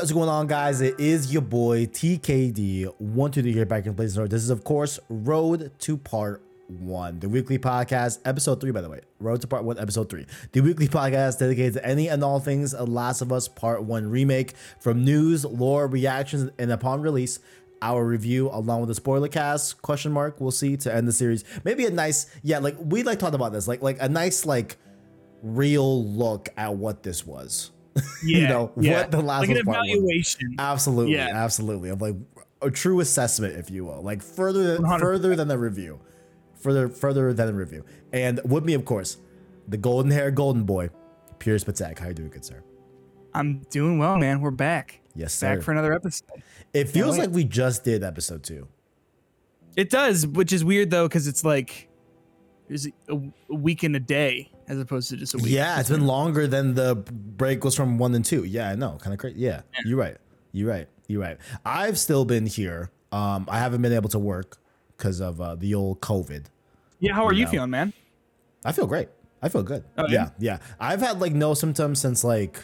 What is going on, guys? It is your boy TKD. Two, three here back in place. This is, of course, Road to Part One, the weekly podcast, episode three, by the way. Road to Part One, episode three. The weekly podcast dedicated to any and all things A Last of Us Part One remake, from news, lore, reactions, and upon release, our review along with the spoiler cast question mark. We'll see to end the series. Maybe a nice, yeah, like we like talked about this, like like a nice like real look at what this was. Yeah, you know yeah. what the last like an evaluation. Absolutely, Yeah. absolutely. Of like a true assessment, if you will, like further 100%. further than the review, further further than the review. And with me, of course, the golden hair golden boy, Piers Patek. How are you doing, good sir? I'm doing well, man. We're back. Yes, sir. Back for another episode. it feels like we just did episode two. It does, which is weird though, because it's like there's a, a week and a day as opposed to just a week. Yeah, it's been longer than the break was from one and two. Yeah, I know, kind of crazy. Yeah, you're right. You're right. You're right. I've still been here. Um, I haven't been able to work because of uh, the old COVID. Yeah. How are you know. feeling, man? I feel great. I feel good. Oh, yeah, yeah. I've had like no symptoms since like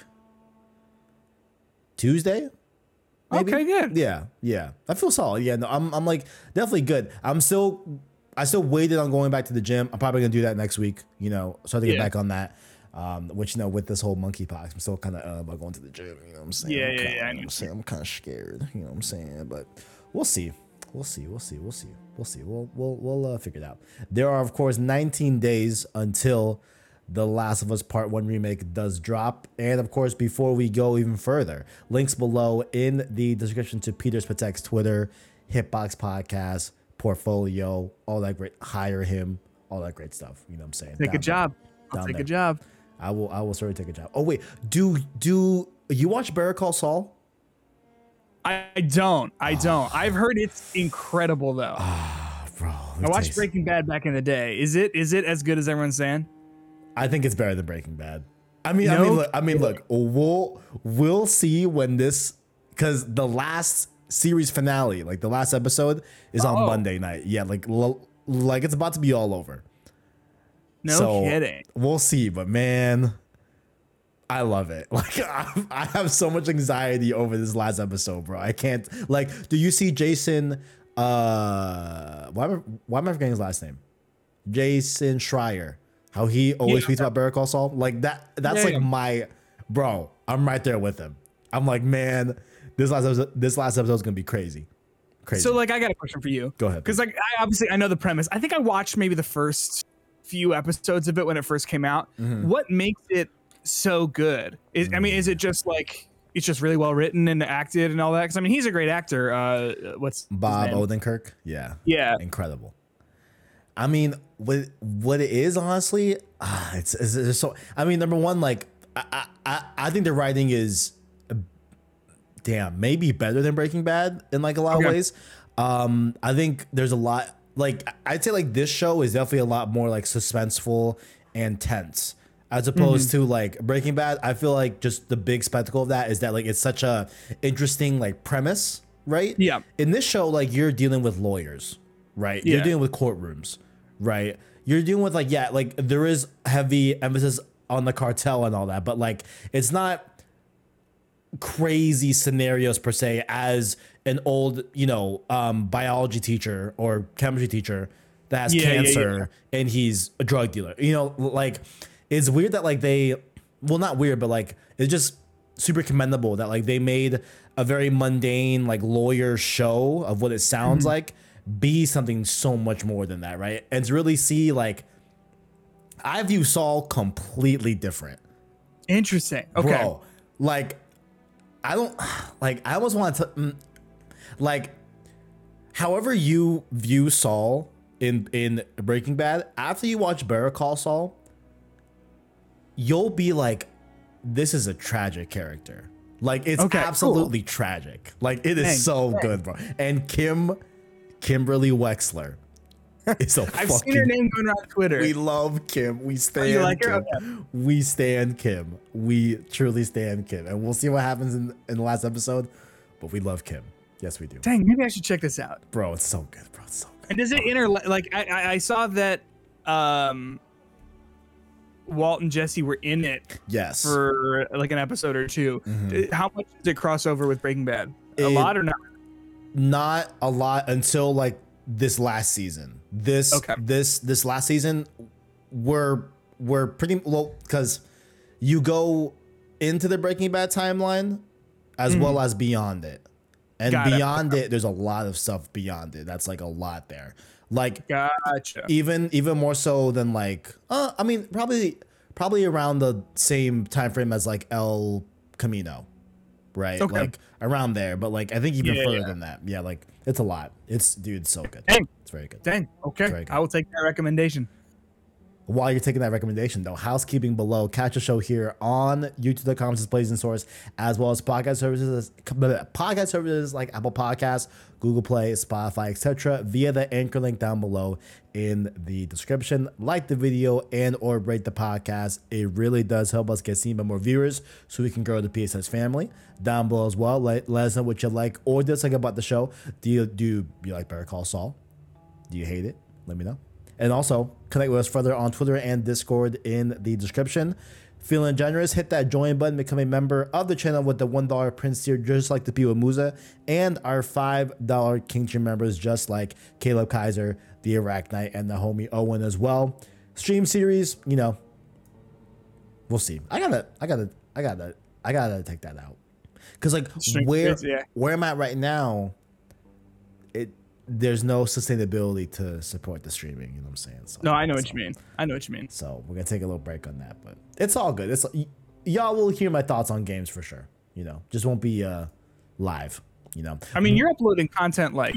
Tuesday. maybe? Okay, good. Yeah, yeah. I feel solid. Yeah, no, I'm I'm like definitely good. I'm still I still waited on going back to the gym. I'm probably gonna do that next week. You know, start to get Yeah. back on that. Um, which you know, with this whole monkeypox, I'm still kind of uh, about going to the gym. You know what I'm saying? Yeah, I'm yeah, kinda, yeah, I you know what I'm saying I'm kind of scared. You know what I'm saying? But we'll see. We'll see. We'll see. We'll see. We'll see. We'll we'll we'll uh, figure it out. There are of course 19 days until the Last of Us Part 1 remake does drop. And of course, before we go even further, links below in the description to Peter's Patek's Twitter, Hitbox Podcast, portfolio, all that great hire him, all that great stuff. You know what I'm saying? Take a Down job. I'll take there. a job. I will I will certainly take a job. Oh wait, do do you watch Better Call Saul? I don't. I ah. don't. I've heard it's incredible though. Ah, bro, I watched Breaking Bad back in the day. Is it is it as good as everyone's saying? I think it's better than Breaking Bad. I mean, I mean, look, I mean, look, we'll we'll see when this because the last series finale, like the last episode, is on Oh. Monday night. Yeah, like lo- like it's about to be all over. No So, kidding. We'll see, but man, I love it. Like I, I have so much anxiety over this last episode, bro. I can't. Like, do you see Jason? Uh, why am I, why am I forgetting his last name? Jason Schreier. How he always Yeah. tweets about Better Call Saul. Like that. That's Yeah, like yeah. my bro. I'm right there with him. I'm like, man, this last episode, this last episode is gonna be crazy, crazy. So like I got a question for you. Go ahead. Because like I obviously I know the premise. I think I watched maybe the first few episodes of it when it first came out. Mm-hmm. What makes it so good? Is I mean, is it just like it's just really well written and acted and all that? Because I mean, he's a great actor. Uh, what's Bob? Odenkirk. Yeah. Yeah. incredible. I mean, what what it is honestly, ah, it's, it's, it's so. I mean, number one, like I, I I think the writing is, uh, damn, maybe better than Breaking Bad in like a lot Okay. of ways. Um, I think there's a lot. Like I'd say, like this show is definitely a lot more like suspenseful and tense as opposed Mm-hmm. to like Breaking Bad. I feel like just the big spectacle of that is that like it's such a interesting like premise, right? Yeah. in this show, like you're dealing with lawyers, right? You're dealing with courtrooms, right? You're dealing with like yeah, like there is heavy emphasis on the cartel and all that, but like it's not crazy scenarios per se as an old, you know, um, biology teacher or chemistry teacher that has Yeah, yeah, cancer and he's a drug dealer. You know, like it's weird that like they, well, not weird, but like it's just super commendable that like they made a very mundane like lawyer show of what it sounds Mm-hmm. like be something so much more than that, right? And to really see like, I view Saul completely different Interesting. Okay. bro. Like, I don't like. I almost want to, mm, like, however you view Saul in in Breaking Bad. After you watch Better Call Saul, you'll be like, this is a tragic character. Like, it's Okay, cool. absolutely tragic. Like, it is Dang, so dang. good, bro. And Kim, Kimberly Wexler, is a I've fucking. seen her name going around Twitter. We love Kim. We stand you like her? Kim. We stand Kim. We truly stand Kim. And we'll see what happens in, in the last episode. But we love Kim. Yes, we do. Dang, maybe I should check this out. Bro, it's so good, bro. It's so good. And does it inter like I, I saw that um Walt and Jesse were in it Yes. for like an episode or 2 Mhm. Uh, How much does it cross over with Breaking Bad? A It- lot or not? not a lot until like this last season. This Okay. this this last season we're we're pretty well because you go into the Breaking Bad timeline as well as beyond it. And. Got it. beyond it. there's a lot of stuff beyond it. That's like a lot there. Like Gotcha. even even more so than like uh I mean probably probably around the same time frame as like El Camino. Right? Okay. Like around there, but like I think even Yeah, further yeah. than that. Yeah, like it's a lot. It's dude, so good. Dang. It's very good. Dang. Okay. Good. I will take that recommendation. While you're taking that recommendation, though, housekeeping below, catch a show here on YouTube.com displays and source, as well as podcast services, podcast services like Apple Podcasts, Google Play, Spotify, etc., via the anchor link down below in the description. Like the video and or rate the podcast. It really does help us get seen by more viewers, so we can grow the PSS family. Down below as well, let, let us know what you like or dislike about the show. Do you do you like Better Call Saul? Do you hate it? Let me know. And also connect with us further on Twitter and Discord in the description. Feeling generous, hit that join button, become a member of the channel with the $1 Prince tier, just like the people with Musa, and our $5 King tier members, just like Caleb Kaiser, the Iraq Knight, and the homie Owen as well. Stream series, you know, we'll see. I gotta, I gotta, I gotta, I gotta take that out. Cause like where yeah. where I'm at right now, there's no sustainability to support the streaming. You know what I'm saying? So, No, I know what you mean. I know what you mean. So we're gonna take a little break on that, but it's all good. It's y- y'all will hear my thoughts on games for sure. You know, just won't be uh live. You know, I mean, you're uploading content like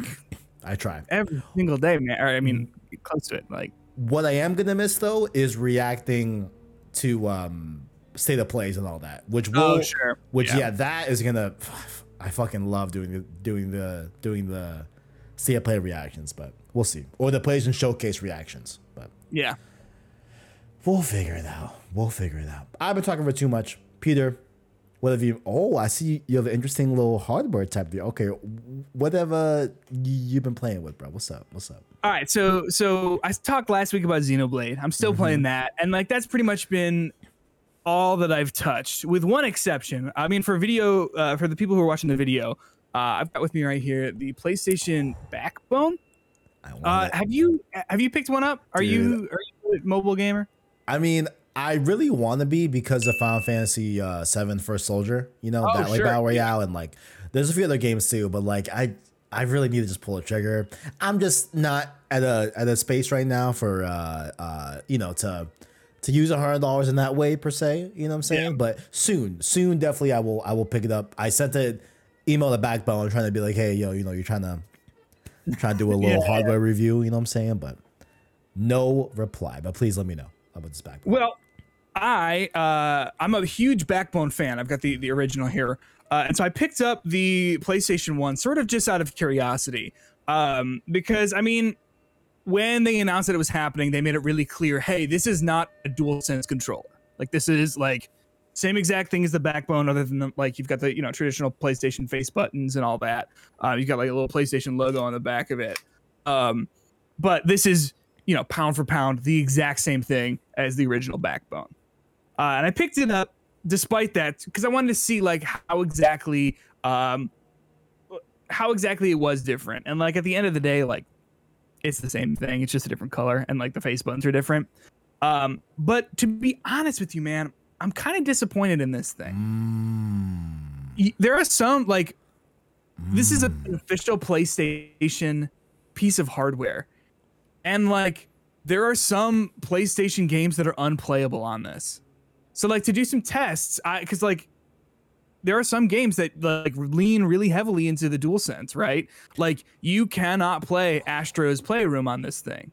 I try. every single day, man. Or I mean, close to it. Like, What I am gonna miss though is reacting to um state of plays and all that, which will, Oh, sure. which Yeah. yeah. that is gonna. I fucking love doing the doing the doing the state of play reactions, but we'll see, or the plays and showcase reactions, but. yeah. We'll figure it out. We'll figure it out. I've been talking for too much. Peter, what have you? Oh, I see you have an interesting little hardware type deal. Okay, whatever you've been playing with, bro. What's up? What's up? All right, so so I talked last week about Xenoblade. I'm still playing that, and like that's pretty much been all that I've touched, with one exception. I mean, for video, uh, for the people who are watching the video, uh, I've got with me right here the PlayStation Backbone. I, want Uh, it. have you have you picked one up? Are you are you a mobile gamer? I mean, I really want to be because of Final Fantasy uh, Seven First Soldier. You know Oh, that like sure. battle royale and like there's a few other games too. But like I, I really need to just pull a trigger. I'm just not at a at a space right now for uh uh you know to to use a hundred dollars in that way per se. You know what I'm saying? But soon, soon definitely I will I will pick it up. I sent an email the Backbone trying to be like, hey yo, you know you're trying to trying to do a little Yeah. hardware review. You know what I'm saying? But no reply. But please let me know about this Backbone. Well, I uh, I'm a huge Backbone fan. I've got the the original here, uh, and so I picked up the PlayStation One sort of just out of curiosity, um, because I mean, when they announced that it was happening, they made it really clear, hey, this is not a DualSense controller. Like this is like same exact thing as the Backbone, other than the, like you've got the you know traditional PlayStation face buttons and all that. Uh, you've got like a little PlayStation logo on the back of it. Um, but this is you know pound for pound the exact same thing as the original Backbone. Uh, and I picked it up despite that because I wanted to see like how exactly um how exactly it was different. And like at the end of the day, like it's the same thing. It's just a different color and like the face buttons are different. Um, but to be honest with you, man, I'm kind of disappointed in this thing. Mm. There are some like this is an official PlayStation piece of hardware. And like there are some PlayStation games that are unplayable on this. So like to do some tests, I cuz like there are some games that like lean really heavily into the DualSense, right? Like you cannot play Astro's Playroom on this thing.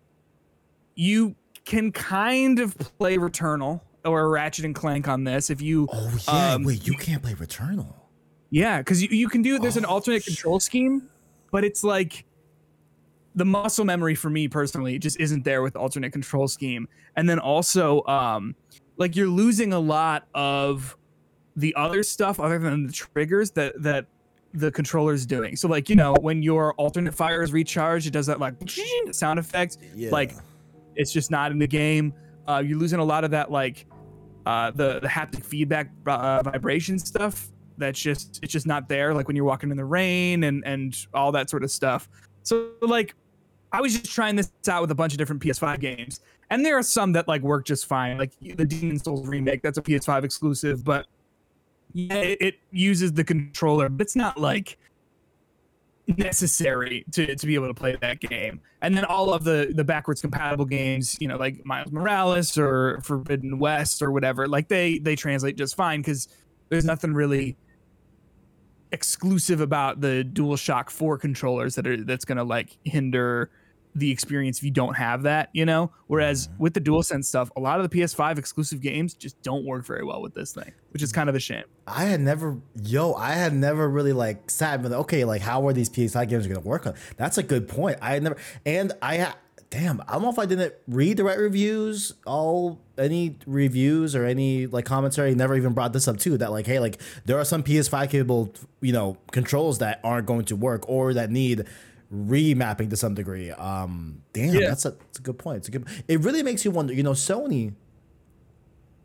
You can kind of play Returnal or a Ratchet and Clank on this if you Oh yeah, Um, wait, you can't play Returnal. yeah, because you, you can do there's an Oh, alternate shit. control scheme, but it's like the muscle memory for me personally just isn't there with alternate control scheme. And then also, um, like you're losing a lot of the other stuff other than the triggers that that the controller's doing. So like, you know, when your alternate fire is recharged, it does that like sound effect. Yeah. Like it's just not in the game. Uh, you're losing a lot of that like uh, the the haptic feedback uh, vibration stuff. That's just it's just not there. Like when you're walking in the rain and and all that sort of stuff. So like, I was just trying this out with a bunch of different PS5 games, and there are some that like work just fine. Like the Demon's Souls remake, that's a PS5 exclusive, but yeah, it, it uses the controller, but it's not like necessary to, to be able to play that game. And then all of the the backwards compatible games, you know, like Miles Morales or Forbidden West or whatever, like they they translate just fine because there's nothing really exclusive about the DualShock 4 controllers that are that's gonna like hinder the experience if you don't have that, you know? Whereas mm-hmm. with the DualSense stuff, a lot of the PS5 exclusive games just don't work very well with this thing, which is mm-hmm. kind of a shame. I had never, yo, I had never really like sat been, okay, like how are these PS5 games gonna work on? That's a good point. I had never, and I had, damn, I don't know if I didn't read the right reviews, all any reviews or any like commentary never even brought this up too. That like, hey, like there are some PS5 capable, you know, controls that aren't going to work or that need remapping to some degree. Um, damn, Yeah. that's a, that's a good point. It's a good. It really makes you wonder. You know, Sony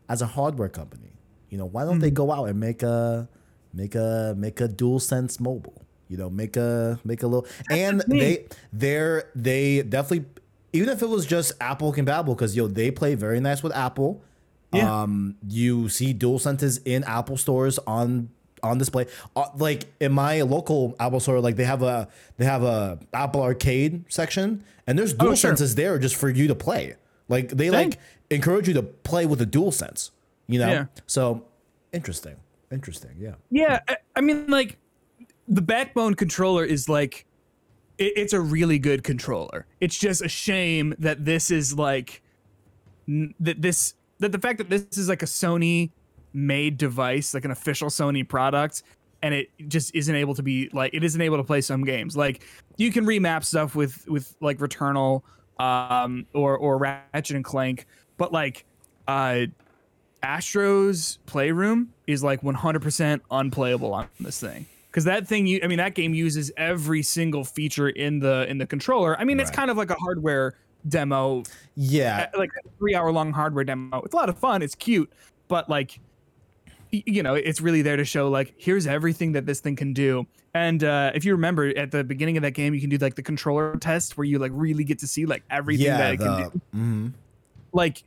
as a hardware company, you know, why don't they go out and make a make a make a DualSense mobile? You know, make a make a little and they they're they definitely even if it was just Apple compatible because yo they play very nice with Apple. Yeah. Um, you see dual is in Apple stores on on display. Uh, like in my local Apple store, like they have a they have a Apple Arcade section, and there's dual Oh, sure. senses there just for you to play. Like they Dang. like encourage you to play with a DualSense. You know, Yeah. so interesting, interesting. Yeah, Yeah, I, I mean, like the backbone controller is like it, it's a really good controller. It's just a shame that this is like n- that this that the fact that this is like a Sony made device, like an official Sony product, and it just isn't able to be like it isn't able to play some games. Like you can remap stuff with with like Returnal um or or Ratchet and Clank, but like uh Astro's Playroom is like 100% unplayable on this thing. Cuz that thing you I mean that game uses every single feature in the in the controller. I mean it's kind of like a hardware demo yeah. uh, like a 3 hour long hardware demo. It's a lot of fun, it's cute, but like you know, it's really there to show like here's everything that this thing can do. And uh, if you remember at the beginning of that game, you can do like the controller test where you like really get to see like everything yeah, that it can the, do mhm. like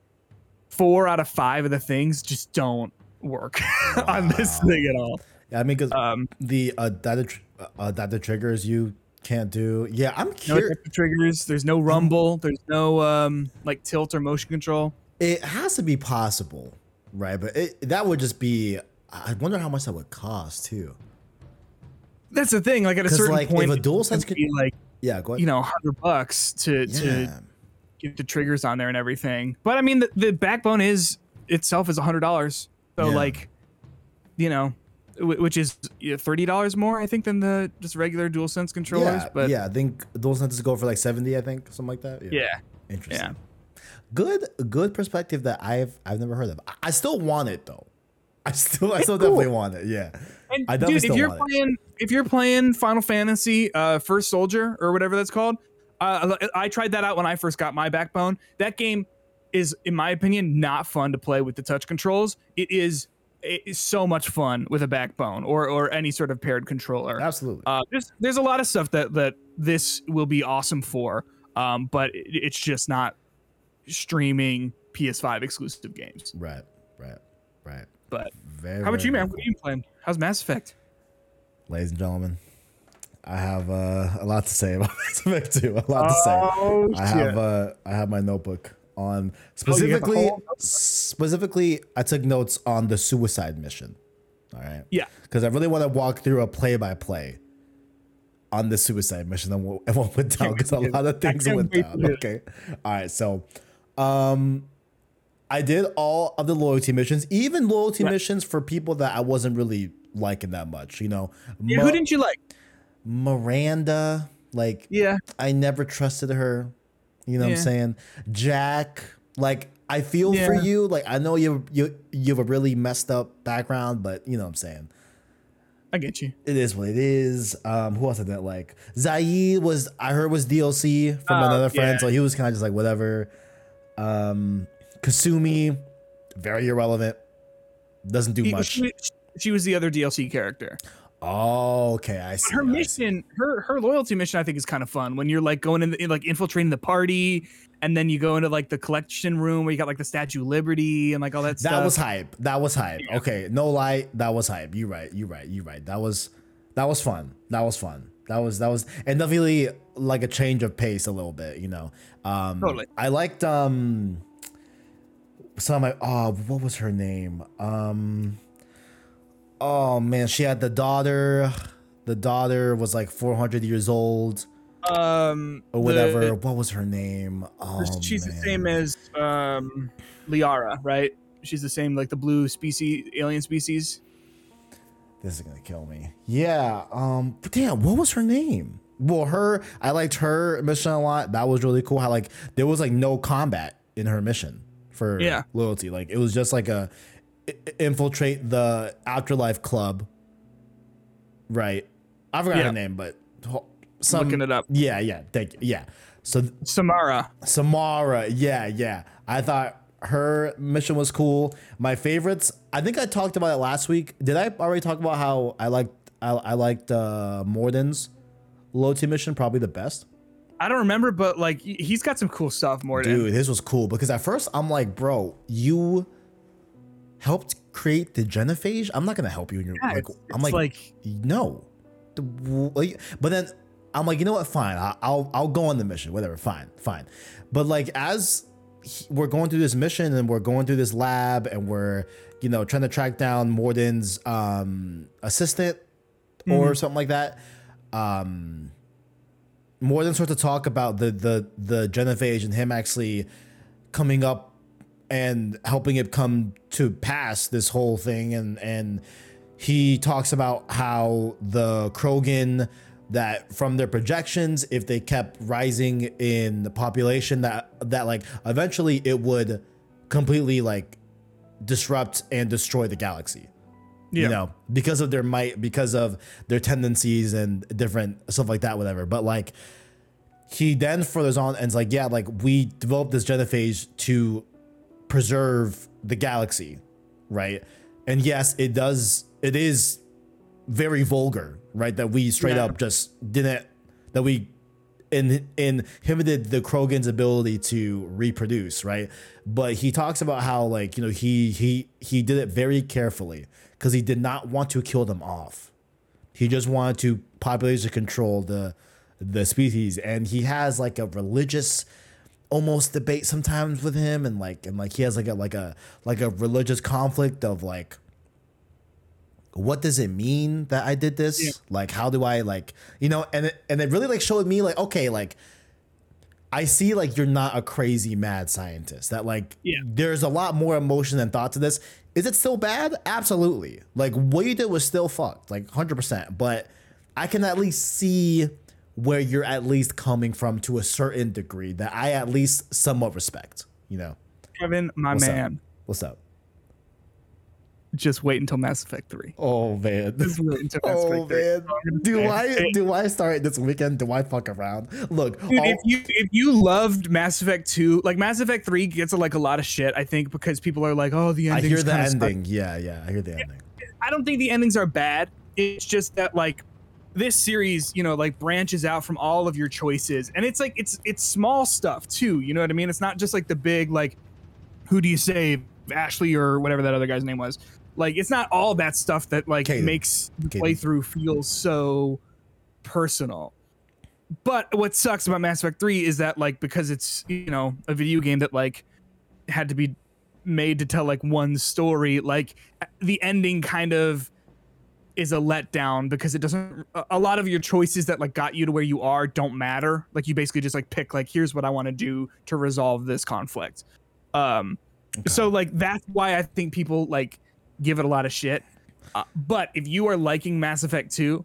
four out of five of the things just don't work on this thing at all. Yeah, I mean, because Um, the uh, data tr- uh, data triggers you can't do. Yeah, I'm curious. extra triggers. There's no rumble. There's no um like tilt or motion control. It has to be possible, right? But it, that would just be. I wonder how much that would cost too. That's the thing. Like at a certain like, if point, a it's DualSense gonna could- be like Yeah, go ahead. you know, hundred bucks to to get the triggers on there and everything. But I mean, the, the backbone is itself is a hundred dollars. So Yeah. like, you know, wh- which is thirty dollars more, I think, than the just regular DualSense controllers. yeah, but yeah. I think those senses go for like seventy. I think something like that. yeah, interesting. yeah. Good, good perspective that I've I've never heard of. I, I still want it though. I still I still cool. definitely want it. Yeah. And I dude, if you're want it. playing, if you're playing Final Fantasy, uh, First Soldier or whatever that's called, uh, I tried that out when I first got my Backbone. That game is, in my opinion, not fun to play with the touch controls. It is, it is so much fun with a Backbone or or any sort of paired controller. Absolutely. Uh, there's there's a lot of stuff that that this will be awesome for, um, but it, it's just not streaming PS5 exclusive games. right. Right. Right. But Very. how about very, you, man? What are you playing? How's Mass Effect? ladies and gentlemen. I have uh, a lot to say about Mass Effect 2. A lot to say. Oh, I have uh, I have my notebook on Oh, you have a specifically notebook? specifically I took notes on the suicide mission. All right. Yeah. Because I really want to walk through a play by play on the suicide mission and what, and what went down because a lot of things went down. Okay. All right. So, um, I did all of the loyalty missions, even loyalty Right. missions for people that I wasn't really liking that much. You know, Yeah, Ma- who didn't you like? Miranda, like Yeah. I never trusted her. You know what I'm saying? Jack, like I feel for you. Like I know you you you have a really messed up background, but you know what I'm saying. I get you. It is what it is. Um, who else I didn't like? Zaeed was I heard was DLC from Oh, another friend, yeah. so he was kind of just like whatever. Um, Kasumi, very irrelevant. Doesn't do much. She, she was the other DLC character. Oh, okay. I see. her I see. mission her her loyalty mission i think is kind of fun when you're like going in, the, like infiltrating the party and then you go into like the collection room where you got like the statue of liberty and like all that, stuff. That stuff was hype. That was hype. Okay, no lie, that was hype. You right. You right. You right. That was that was fun. That was fun. That was that was and definitely like a change of pace a little bit. You know. Um, Totally. I liked um some of my oh what was her name? Um oh man she had the daughter. The daughter was like 400 years old. Um or the- whatever. what was her name? Oh she's the same as um liara right? She's the same like the blue species alien species This is gonna kill me. Yeah. Um. But damn, what was her name? Well, her. I liked her mission a lot. That was really cool. How like there was like no combat in her mission for Yeah. loyalty. Like it was just like a infiltrate the afterlife club. Right. I forgot Yeah. her name, but some. Looking it up. Yeah. Yeah. Thank you. Yeah. So samara Samara, yeah, yeah. I thought her mission was cool. My favorites, I think I talked about it last week. Did I already talk about how I liked I, I liked uh Mordin's loyalty mission probably the best? i don't remember but like he- he's got some cool stuff more Dude, his was cool because at first I'm like, bro, you helped create the genophage. I'm not gonna help you. In your, Yeah, like, it's- I'm it's like, like- no. Like, But then I'm like, you know what? Fine, I'll I'll go on the mission. Whatever, fine, fine. But like as he- we're going through this mission and we're going through this lab and we're you know trying to track down Mordin's um, assistant or something like that. Um, Mordin starts to talk about the the the genophage and him actually coming up and helping it come to pass this whole thing and and he talks about how the Krogan that from their projections if they kept rising in the population that that like eventually it would completely like disrupt and destroy the galaxy Yeah. you know because of their might because of their tendencies and different stuff like that whatever but like he then furthers on and is like yeah like we developed this genophage to preserve the galaxy right and yes it does it is very vulgar right that we straight Yeah. up just didn't that we in inhibited the Krogan's ability to reproduce, right? But he talks about how like, you know, he he he did it very carefully because he did not want to kill them off. He just wanted to population control the the species and he has like a religious almost debate sometimes with him and like and like he has like a like a like a religious conflict of like what does it mean that I did this? Yeah. Like, how do I like, you know, and it, and it really like showed me like, okay, like I see like you're not a crazy mad scientist. That like Yeah. there's a lot more emotion and thought to this. Is it still bad? Absolutely. Like what you did was still fucked, like hundred percent. But I can at least see where you're at least coming from to a certain degree that I at least somewhat respect. You know, kevin my What's up? man what's up? Just wait until mass effect 3 Oh man. just wait until mass Oh effect 3 man, do say. I do I start this weekend? Do I fuck around? Look, Dude, all- if you if you loved Mass Effect 2, like Mass Effect 3 gets like a lot of shit, I think, because people are like, oh, the ending. I hear the ending. Yeah, yeah, I hear the ending. I don't think the endings are bad. It's just that like this series, you know, like branches out from all of your choices, and it's like it's it's small stuff too. You know what I mean? It's not just like the big like, who do you save, Ashley or whatever that other guy's name was. Like it's not all that stuff that like Kaidan. makes the Kaidan. playthrough feel so personal. But what sucks about Mass Effect 3 is that like because it's, you know, a video game that like had to be made to tell like one story, like the ending kind of is a letdown because it doesn't a- a lot of your choices that like got you to where you are don't matter. Like you basically just like pick like here's what I want to do to resolve this conflict. Um so like that's why I think people like give it a lot of shit. Uh, but if you are liking Mass Effect 2,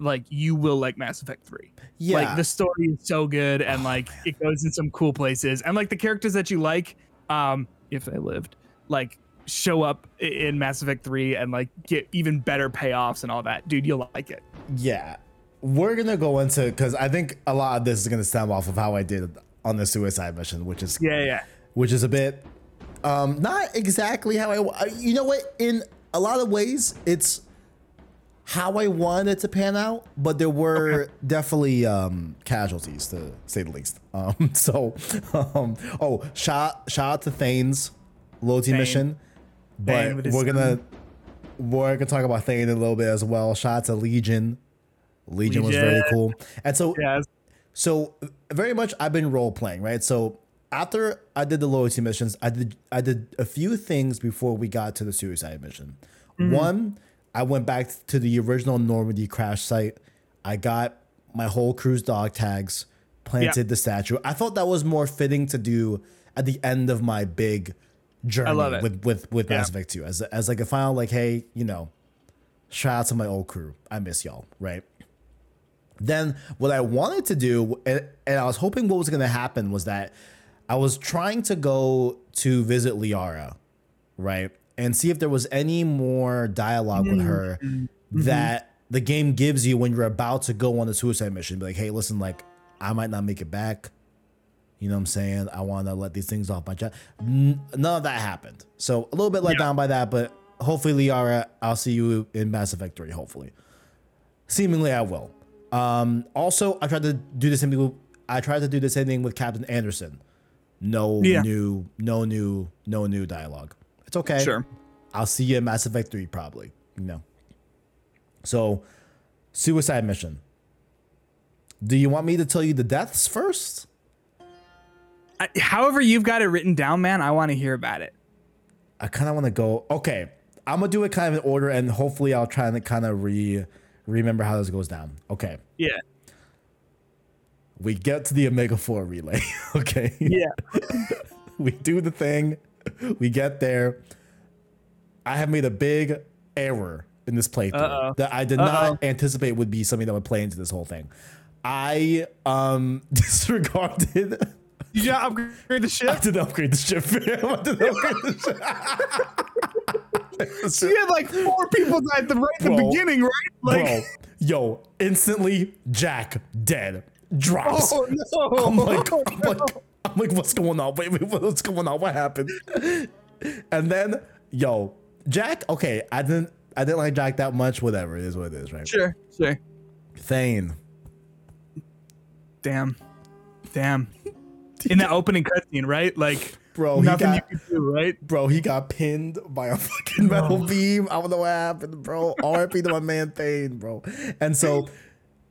like you will like Mass Effect 3. Yeah, Like the story is so good and Oh, like it goes in some cool places. And like the characters that you like, um, if they lived, like show up in Mass Effect 3 and like get even better payoffs and all that. Dude, you'll like it. yeah. We're gonna go into because I think a lot of this is gonna stem off of how I did on the suicide mission, which is Yeah, yeah. which is a bit Um, not exactly how I. You know what? In a lot of ways, it's how I wanted it to pan out, but there were definitely um, casualties to say the least. Um, so, um, oh, shout shout out to Thane's loyalty Thane. mission, but Thane we're gonna we're gonna talk about Thane a little bit as well. Shout out to Legion. Legion, was very cool, and so Yes. so very much I've been role playing, right? So after I did the loyalty missions, I did I did a few things before we got to the suicide mission. One, I went back to the original Normandy crash site. I got my whole crew's dog tags, planted the statue. I thought that was more fitting to do at the end of my big journey with with with Yeah. Mass Effect 2 as as like a final like hey, you know, shout out to my old crew. I miss y'all, right? Then what I wanted to do, and, and I was hoping what was going to happen was that I was trying to go to visit Liara, right, and see if there was any more dialogue with her that the game gives you when you're about to go on the suicide mission. Be like, hey, listen, like I might not make it back. You know what I'm saying? I want to let these things off my chest. None of that happened. So a little bit let Yeah. down by that, but hopefully, Liara, I'll see you in Mass Effect 3, hopefully. Seemingly, I will. Um, also, I tried to do the same thing. With, I tried to do the same thing with Captain Anderson. No Yeah. new, no new, no new dialogue. It's okay. Sure. I'll see you in Mass Effect 3, probably. You know. So, suicide mission. Do you want me to tell you the deaths first? I, however, you've got it written down, man. I want to hear about it. I kind of want to go. Okay, I'm gonna do it kind of in order, and hopefully, I'll try and kind of re remember how this goes down. Okay, Yeah. We get to the Omega Four relay. okay, Yeah. we do the thing, we get there. I have made a big error in this playthrough Uh-oh. that I did Uh-oh. not anticipate would be something that would play into this whole thing. I um disregarded. Did you upgrade the I ship? did upgrade the ship. I did upgrade the ship. So you had like four people die at the right at the beginning, right? Like, Bro, yo, instantly Jack dead drops. oh no! I'm like, oh, I'm like, I'm like, what's going on? Wait, wait, what's going on? What happened? And then, yo, Jack. Okay, I didn't, I didn't like Jack that much. Whatever, it is what it is, right? sure, sure. Thane. Damn, damn. In that opening cutscene, right? Like, Bro, he nothing got- you could do, right? Bro, he got pinned by a fucking metal beam. I don't know what happened, bro. RIP to my man Thane, bro. And so,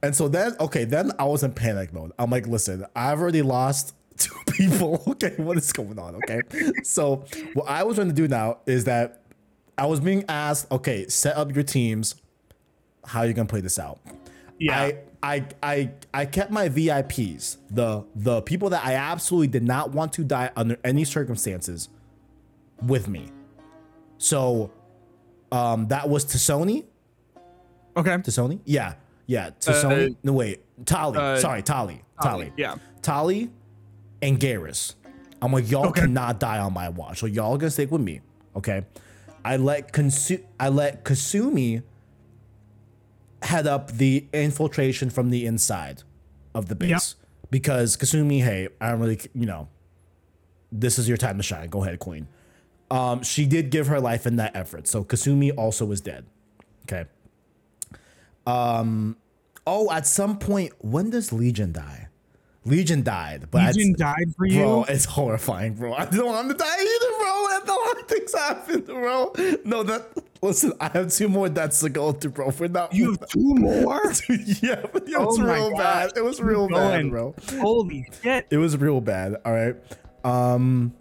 and so then, okay, then I was in panic mode. I'm like, listen, I've already lost two people. Okay, what is going on? Okay, so what I was trying to do now is that I was being asked, okay, set up your teams. How are you gonna play this out? Yeah. I I I I kept my VIPs, the the people that I absolutely did not want to die under any circumstances with me. So um that was to Sony. okay. To Sony? Yeah. Yeah. To Sony. No wait. Tali. uh, Sorry, Tali. Tali. yeah. Tali and Garrus. I'm like, y'all Okay. cannot die on my watch. So y'all gonna stick with me. Okay. I let Konsu- I let Kasumi head up the infiltration from the inside of the base. Because Kasumi, hey, I don't really you know, this is your time to shine. Go ahead, Queen. Um, she did give her life in that effort. So Kasumi also is dead. Okay. Um oh, at some point, when does Legion die? Legion died, but Legion died for you. Bro, it's horrifying, bro. I don't want him to die either, bro. And a lot of things happened, bro. No, that listen, I have two more deaths to go through, bro. We're not you have two more. yeah, but it was Oh real God. bad. It was real bad, bro. Holy shit! It was real bad. All right. Um,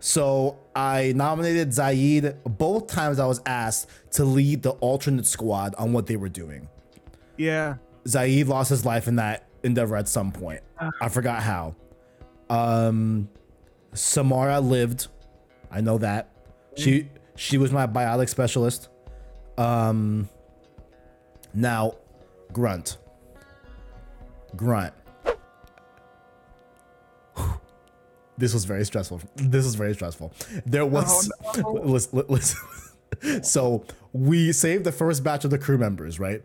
so I nominated Zaeed both times I was asked to lead the alternate squad on what they were doing. Yeah. Zaeed lost his life in that endeavor at some point. I forgot how. Um, Samara lived. I know that. She she was my biotic specialist. Um, now, Grunt. Grunt. This was very stressful. This was very stressful. There was listen, listen. so we saved the first batch of the crew members, right?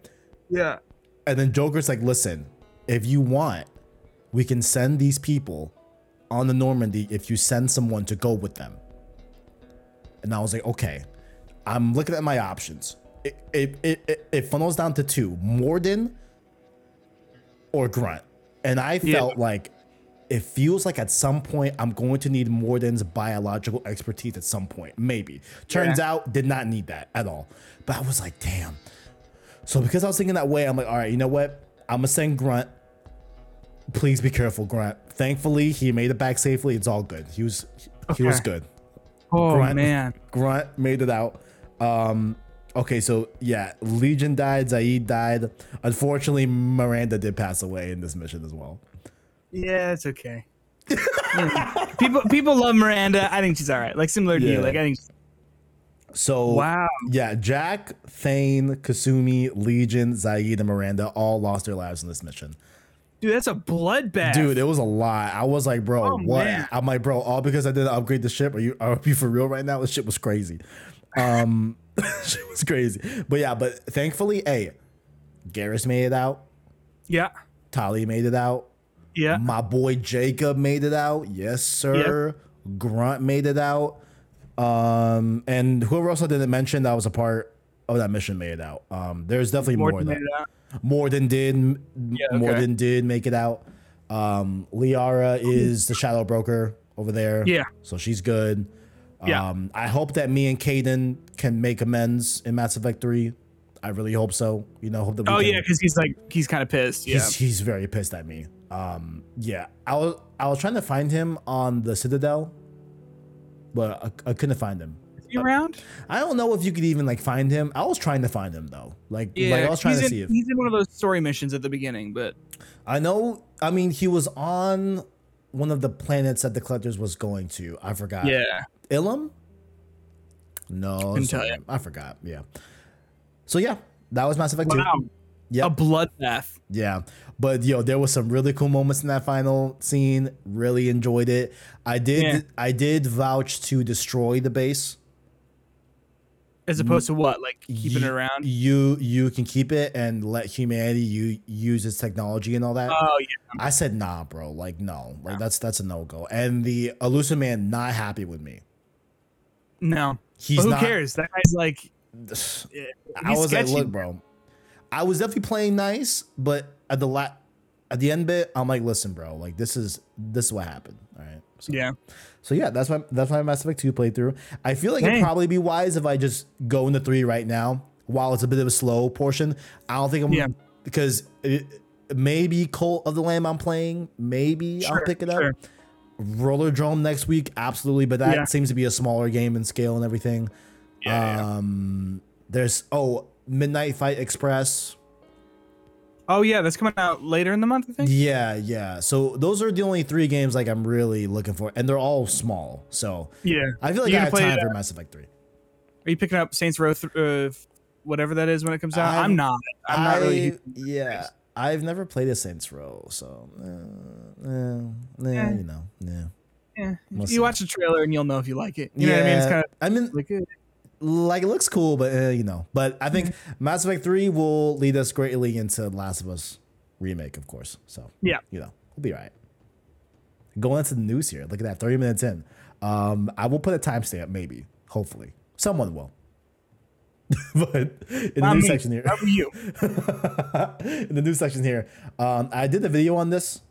Yeah. And then Joker's like, listen, if you want, we can send these people on the Normandy if you send someone to go with them. and I was like, okay, I'm looking at my options. It it it, it, funnels down to two: Mordin or Grunt. And I felt like it feels like at some point I'm going to need Mordin's biological expertise at some point. Maybe. Turns Yeah. out, did not need that at all. But I was like, damn. So because I was thinking that way, I'm like, all right, you know what? I'm gonna send Grunt. Please be careful, Grunt. Thankfully, he made it back safely. It's all good. He was he was good. Oh Grunt. man. Grunt made it out. Um, okay, so yeah, Legion died, Zaeed died. Unfortunately, Miranda did pass away in this mission as well. Yeah, it's okay. People people love Miranda. I think she's all right. Like similar to Yeah. you. Like I think. So Wow. yeah, Jack, Thane, Kasumi, Legion, Zaeed, and Miranda all lost their lives in this mission. Dude, that's a bloodbath. Dude, it was a lot. I was like, bro, Oh, what? man. I'm like, bro, all because I didn't upgrade the ship. Are you are you for real right now? This shit was crazy. Um, shit was crazy. But yeah, but thankfully, hey, Garrus made it out. Yeah. Tali made it out. Yeah. My boy Jacob made it out. Yes, sir. Grunt made it out. Um, and whoever else I didn't mention that was a part of that mission made it out. Um, there's definitely more, Morton that made it out. more than did m- okay. more than did make it out. Um, Liara is the shadow broker over there. Yeah. So she's good. Yeah. Um, I hope that me and Kaidan can make amends in Mass Effect 3. I really hope so. You know, hope that Oh yeah, because he's like he's kind of pissed. Yeah. He's, he's very pissed at me. Um, yeah, I was I was trying to find him on the Citadel, but I, I couldn't find him. Is he around? I don't know if you could even like find him. I was trying to find him though. Like, Yeah. like I was trying to in, see if he's in one of those story missions at the beginning, but I know. I mean, he was on one of the planets that the collectors was going to. I forgot. yeah. Ilium. No, Couldn't it's tell not- I forgot. Yeah. So yeah, that was Mass Effect 2. Wow. Yep. A bloodbath. Yeah. But yo, there was some really cool moments in that final scene. Really enjoyed it. I did Yeah. I did vouch to destroy the base. As opposed to what? Like keeping You- it around? You you can keep it and let humanity you use its technology and all that. Oh yeah. I said nah, bro. Like no. Like that's that's a no-go. And the Illusive Man not happy with me. No. He's But who not cares? That guy's like eh, I was sketchy. like, look, bro. I was definitely playing nice, but at the la- at the end bit, I'm like, listen, bro, like this is this is what happened. All right. So Yeah. So yeah, that's my that's my Mass Effect 2 playthrough. I feel like it'd probably be wise if I just go into three right now while it's a bit of a slow portion. I don't think I'm Yeah. because it, maybe Cult of the Lamb I'm playing, maybe I'll pick it up. sure. Rollerdrome next week, absolutely, but that Yeah. seems to be a smaller game in scale and everything. Yeah, yeah. um there's oh, Midnight Fight Express. Oh yeah, that's coming out later in the month, I think. Yeah, yeah. So those are the only three games like I'm really looking for, and they're all small. So Yeah. I feel like I have time for Mass Effect 3. Are you picking up Saints Row, th- uh, whatever that is when it comes out? I've- I'm not. I'm not really. I- yeah. I've never played a Saints Row, so uh, uh, eh, Eh. you know, yeah. Yeah. We'll you see. watch the trailer and you'll know if you like it. You know what I mean? It's kind of I mean, like like it looks cool, but uh, you know. But I think Mm-hmm. Mass Effect Three will lead us greatly into Last of Us remake, of course. So yeah. you know, we'll be all right. Going into the news here. Look at that, thirty minutes in. Um, I will put a timestamp, maybe, hopefully, someone will. but in the Not news me. section here, you? in the news section here. Um, I did a video on this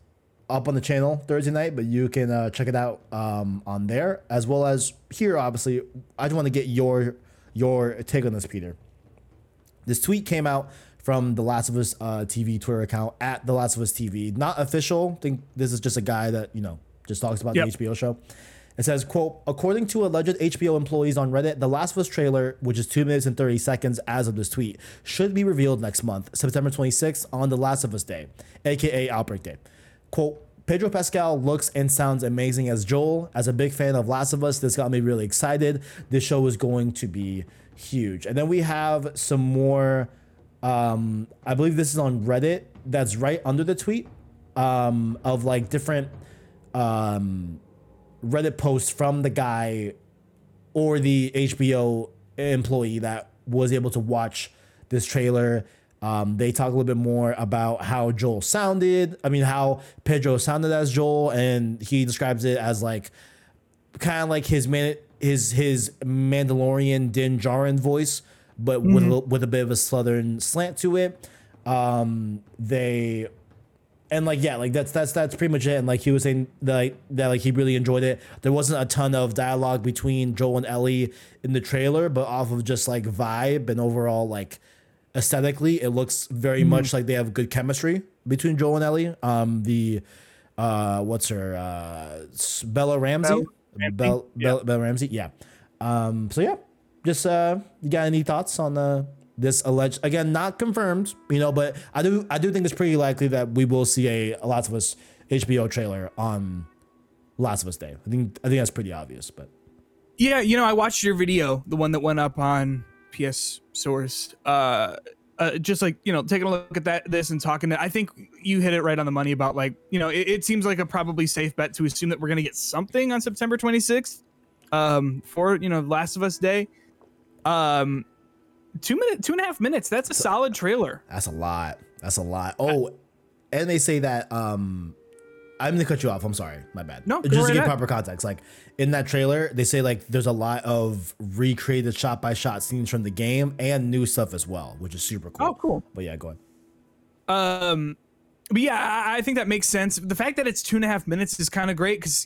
up on the channel Thursday night, but you can uh, check it out um, on there as well as here. Obviously, I just want to get your your take on this, Peter. This tweet came out from the Last of Us uh, TV Twitter account at the Last of Us TV, not official. I think this is just a guy that you know just talks about Yep. the HBO show. It says, quote, according to alleged HBO employees on Reddit, the Last of Us trailer, which is two minutes and 30 seconds as of this tweet, should be revealed next month, September 26th, on the Last of Us Day, aka Outbreak Day. Quote, Pedro Pascal looks and sounds amazing as Joel. As a big fan of Last of Us, this got me really excited. This show is going to be huge. And then we have some more, um, I believe this is on Reddit, that's right under the tweet, um, of like different um, Reddit posts from the guy or the HBO employee that was able to watch this trailer. Um, they talk a little bit more about how Joel sounded. I mean, how Pedro sounded as Joel, and he describes it as like kind of like his man his his Mandalorian Din Djarin voice, but with a, with a bit of a southern slant to it. Um, they and like yeah, like that's that's that's pretty much it. And like he was saying that like, that like he really enjoyed it. There wasn't a ton of dialogue between Joel and Ellie in the trailer, but off of just like vibe and overall like aesthetically, it looks very much like they have good chemistry between Joel and Ellie. Um, the uh, what's her uh, Bella Ramsey, Ramsey, Bell, yeah. Bella, Bella Ramsey, yeah. Um, so yeah, just uh, you got any thoughts on uh, this alleged again not confirmed, you know, but I do I do think it's pretty likely that we will see a, a Last of Us HBO trailer on Last of Us Day. I think I think that's pretty obvious, but Yeah, you know, I watched your video, the one that went up on PS Source. Uh, uh, just like you know, taking a look at that, this, and talking. To, I think you hit it right on the money about like you know, it, it seems like a probably safe bet to assume that we're gonna get something on September 26th, um, for you know, Last of Us Day. Um, two minute, two and a half minutes. That's a solid trailer. that's a lot. That's a lot. Oh, and they say that um I'm gonna cut you off. I'm sorry. My bad. No, just right to give ahead. proper context. Like in that trailer, they say like there's a lot of recreated shot by shot scenes from the game and new stuff as well, which is super cool. Oh, cool. But yeah, go ahead. Um, but yeah, I, I think that makes sense. The fact that it's two and a half minutes is kind of great because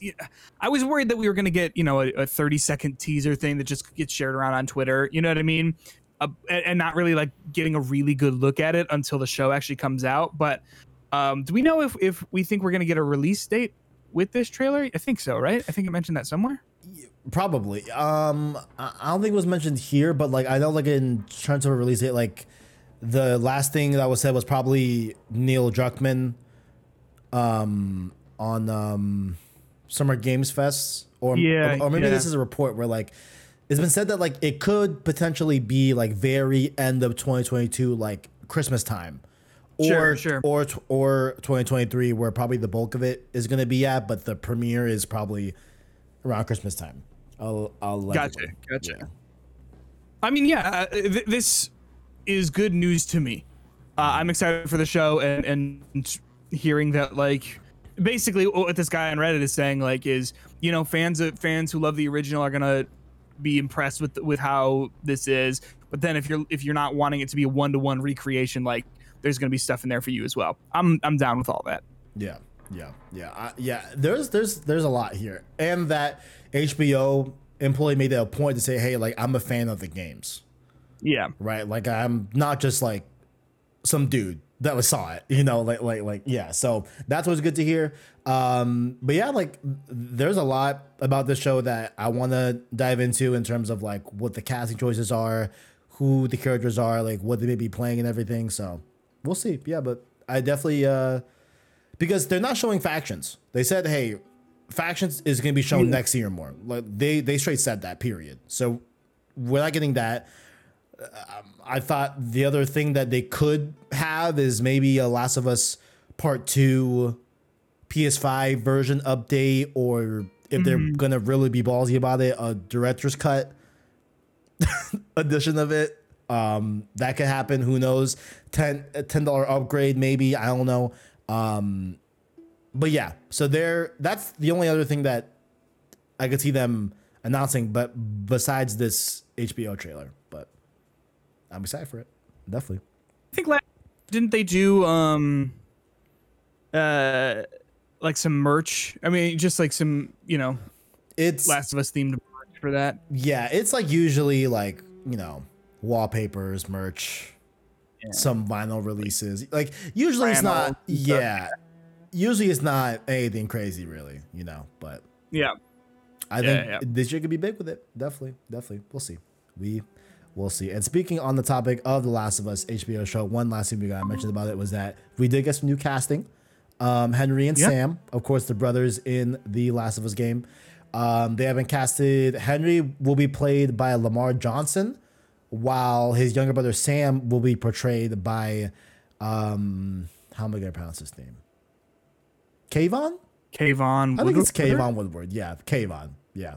I was worried that we were going to get, you know, a, a 30 second teaser thing that just gets shared around on Twitter. You know what I mean? Uh, and, and not really like getting a really good look at it until the show actually comes out. But um, do we know if, if we think we're going to get a release date with this trailer? I think so, right? I think I mentioned that somewhere. Probably. Um, I I don't think it was mentioned here, but like I know, like in terms of a release date, like the last thing that was said was probably Neil Druckmann, um, on um, Summer Games Fest, or Yeah, or, or maybe yeah. this is a report where like it's been said that like it could potentially be like very end of 2022, like Christmas time. Sure, Or, sure. or or 2023 where probably the bulk of it is going to be at but the premiere is probably around Christmas time. I'll I'll let Gotcha, you know. gotcha. Yeah. I mean, yeah, uh, th- this is good news to me. Uh, I'm excited for the show and and hearing that like basically what this guy on Reddit is saying like is you know fans of fans who love the original are gonna be impressed with with how this is, but then if you're if you're not wanting it to be a one to one recreation, like there's gonna be stuff in there for you as well. I'm I'm down with all that. Yeah, yeah, yeah, I, yeah. There's there's there's a lot here, and that HBO employee made a point to say, "Hey, like I'm a fan of the games, Yeah, right? Like I'm not just like some dude that was saw it, you know, like like like yeah." So that's what's good to hear. Um, but yeah, like there's a lot about this show that I want to dive into in terms of like what the casting choices are, who the characters are, like what they may be playing and everything. So we'll see. Yeah, but I definitely uh because they're not showing factions. They said, "Hey, factions is going to be shown next year more." Like they they straight said that. Period. So we're not getting that. Um, I thought the other thing that they could have is maybe a Last of Us Part Two PS5 version update, or if they're gonna really be ballsy about it, a director's cut edition of it. Um, that could happen. Who knows? 10 10 dollar upgrade, maybe. I don't know. Um, but yeah, so there. That's the only other thing that I could see them announcing. But besides this HBO trailer, but I'm excited for it. Definitely. I think last didn't they do um uh like some merch? I mean, just like some you know It's Last of Us themed merch for that. yeah. It's like usually like you know wallpapers, merch, some vinyl releases. Like usually it's not. and stuff. Yeah. Usually it's not anything crazy, really. You know, but Yeah. I Yeah, think yeah. this year could be big with it. Definitely, definitely. We'll see. We will see. And speaking on the topic of The Last of Us HBO show, one last thing we got mentioned about it was that we did get some new casting. Um, Henry and Yeah. Sam, of course, the brothers in the Last of Us game. Um, they have been casted. Henry will be played by Lamar Johnson, while his younger brother Sam will be portrayed by, um, how am I to pronounce his name? Kayvon? Kayvon. I think it's? Keivonn Woodward. Yeah, Kayvon. Yeah.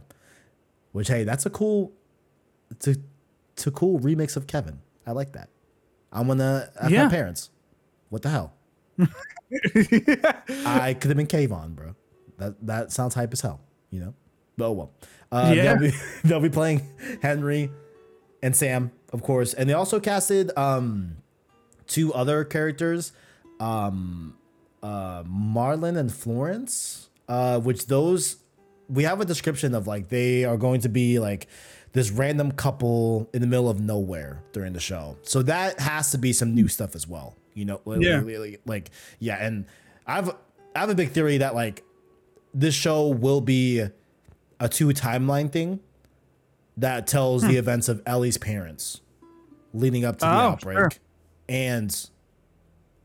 Which hey, that's a cool, it's a, it's a cool remix of Kevin. I like that. I'm gonna ask Yeah. my parents. What the hell? I could have been Kayvon, bro. That that sounds hype as hell. You know. But oh well. Uh, Yeah. they'll, be, they'll be playing Henry and Sam, of course, and they also casted um two other characters, um, uh, Marlon and Florence, uh, which those we have a description of like they are going to be like this random couple in the middle of nowhere during the show. So that has to be some new stuff as well. You know, like, Yeah. like, like yeah, and I've I have a big theory that like this show will be a two timeline thing that tells the events of Ellie's parents leading up to the Hmm. Oh, outbreak sure. and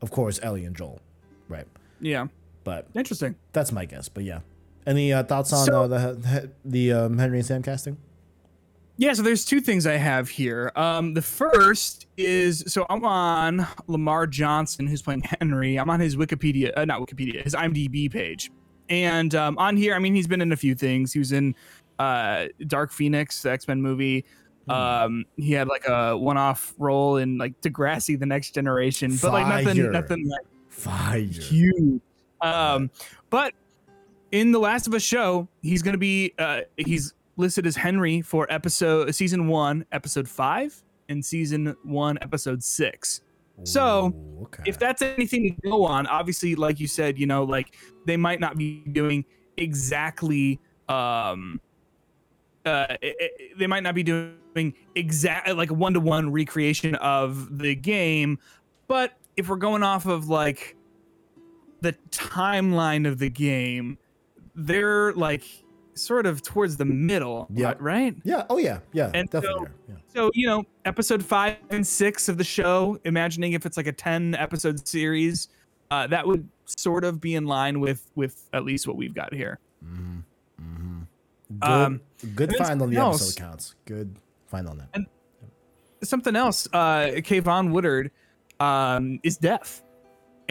of course Ellie and Joel. Right. Yeah. But Interesting. that's my guess. But yeah. Any uh, thoughts on So- uh, the the um, Henry and Sam casting? Yeah, so there's two things I have here. Um, the first is so I'm on Lamar Johnson, who's playing Henry. I'm on his Wikipedia, uh, not Wikipedia, his IMDb page, and um, on here, I mean, he's been in a few things. He was in uh, Dark Phoenix, the X Men movie. Um, he had like a one-off role in like Degrassi: The Next Generation, but like Fire. nothing, nothing like Fire. huge. Um, but in the Last of Us show, he's to be uh, he's listed as Henry for episode season one, episode five, and season one, episode six. So, Ooh, okay. If that's anything to go on, obviously, like you said, you know, like they might not be doing exactly. Um, uh, they might not be doing exact like a one to one recreation of the game, but if we're going off of like the timeline of the game, they're like sort of towards the middle, Yeah. right? yeah. Oh yeah. Yeah. And definitely. so- yeah. So, you know, episode five and six of the show, imagining if it's like a 10 episode series, uh, that would sort of be in line with with at least what we've got here. Good, Um, good find on the something episode counts. Good find on that. Something else, uh, Keivonn Woodard um, is deaf.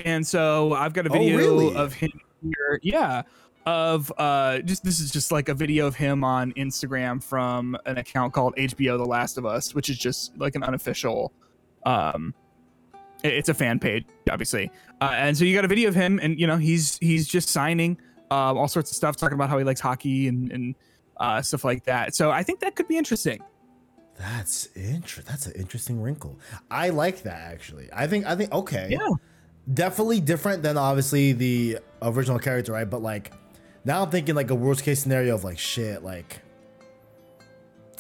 And so I've got a Oh, video really? of him here. Yeah. Of uh just this is just like a video of him on Instagram from an account called HBO The Last of Us, which is just like an unofficial um it's a fan page, obviously. Uh, and so you got a video of him and you know, he's he's just signing um all sorts of stuff, talking about how he likes hockey and and uh stuff like that. So I think that could be interesting. That's inter- That's an interesting wrinkle. I like that actually. I think. I think. Okay. Yeah. Definitely different than obviously the original character, right? But like, now I'm thinking like a worst case scenario of like shit. Like,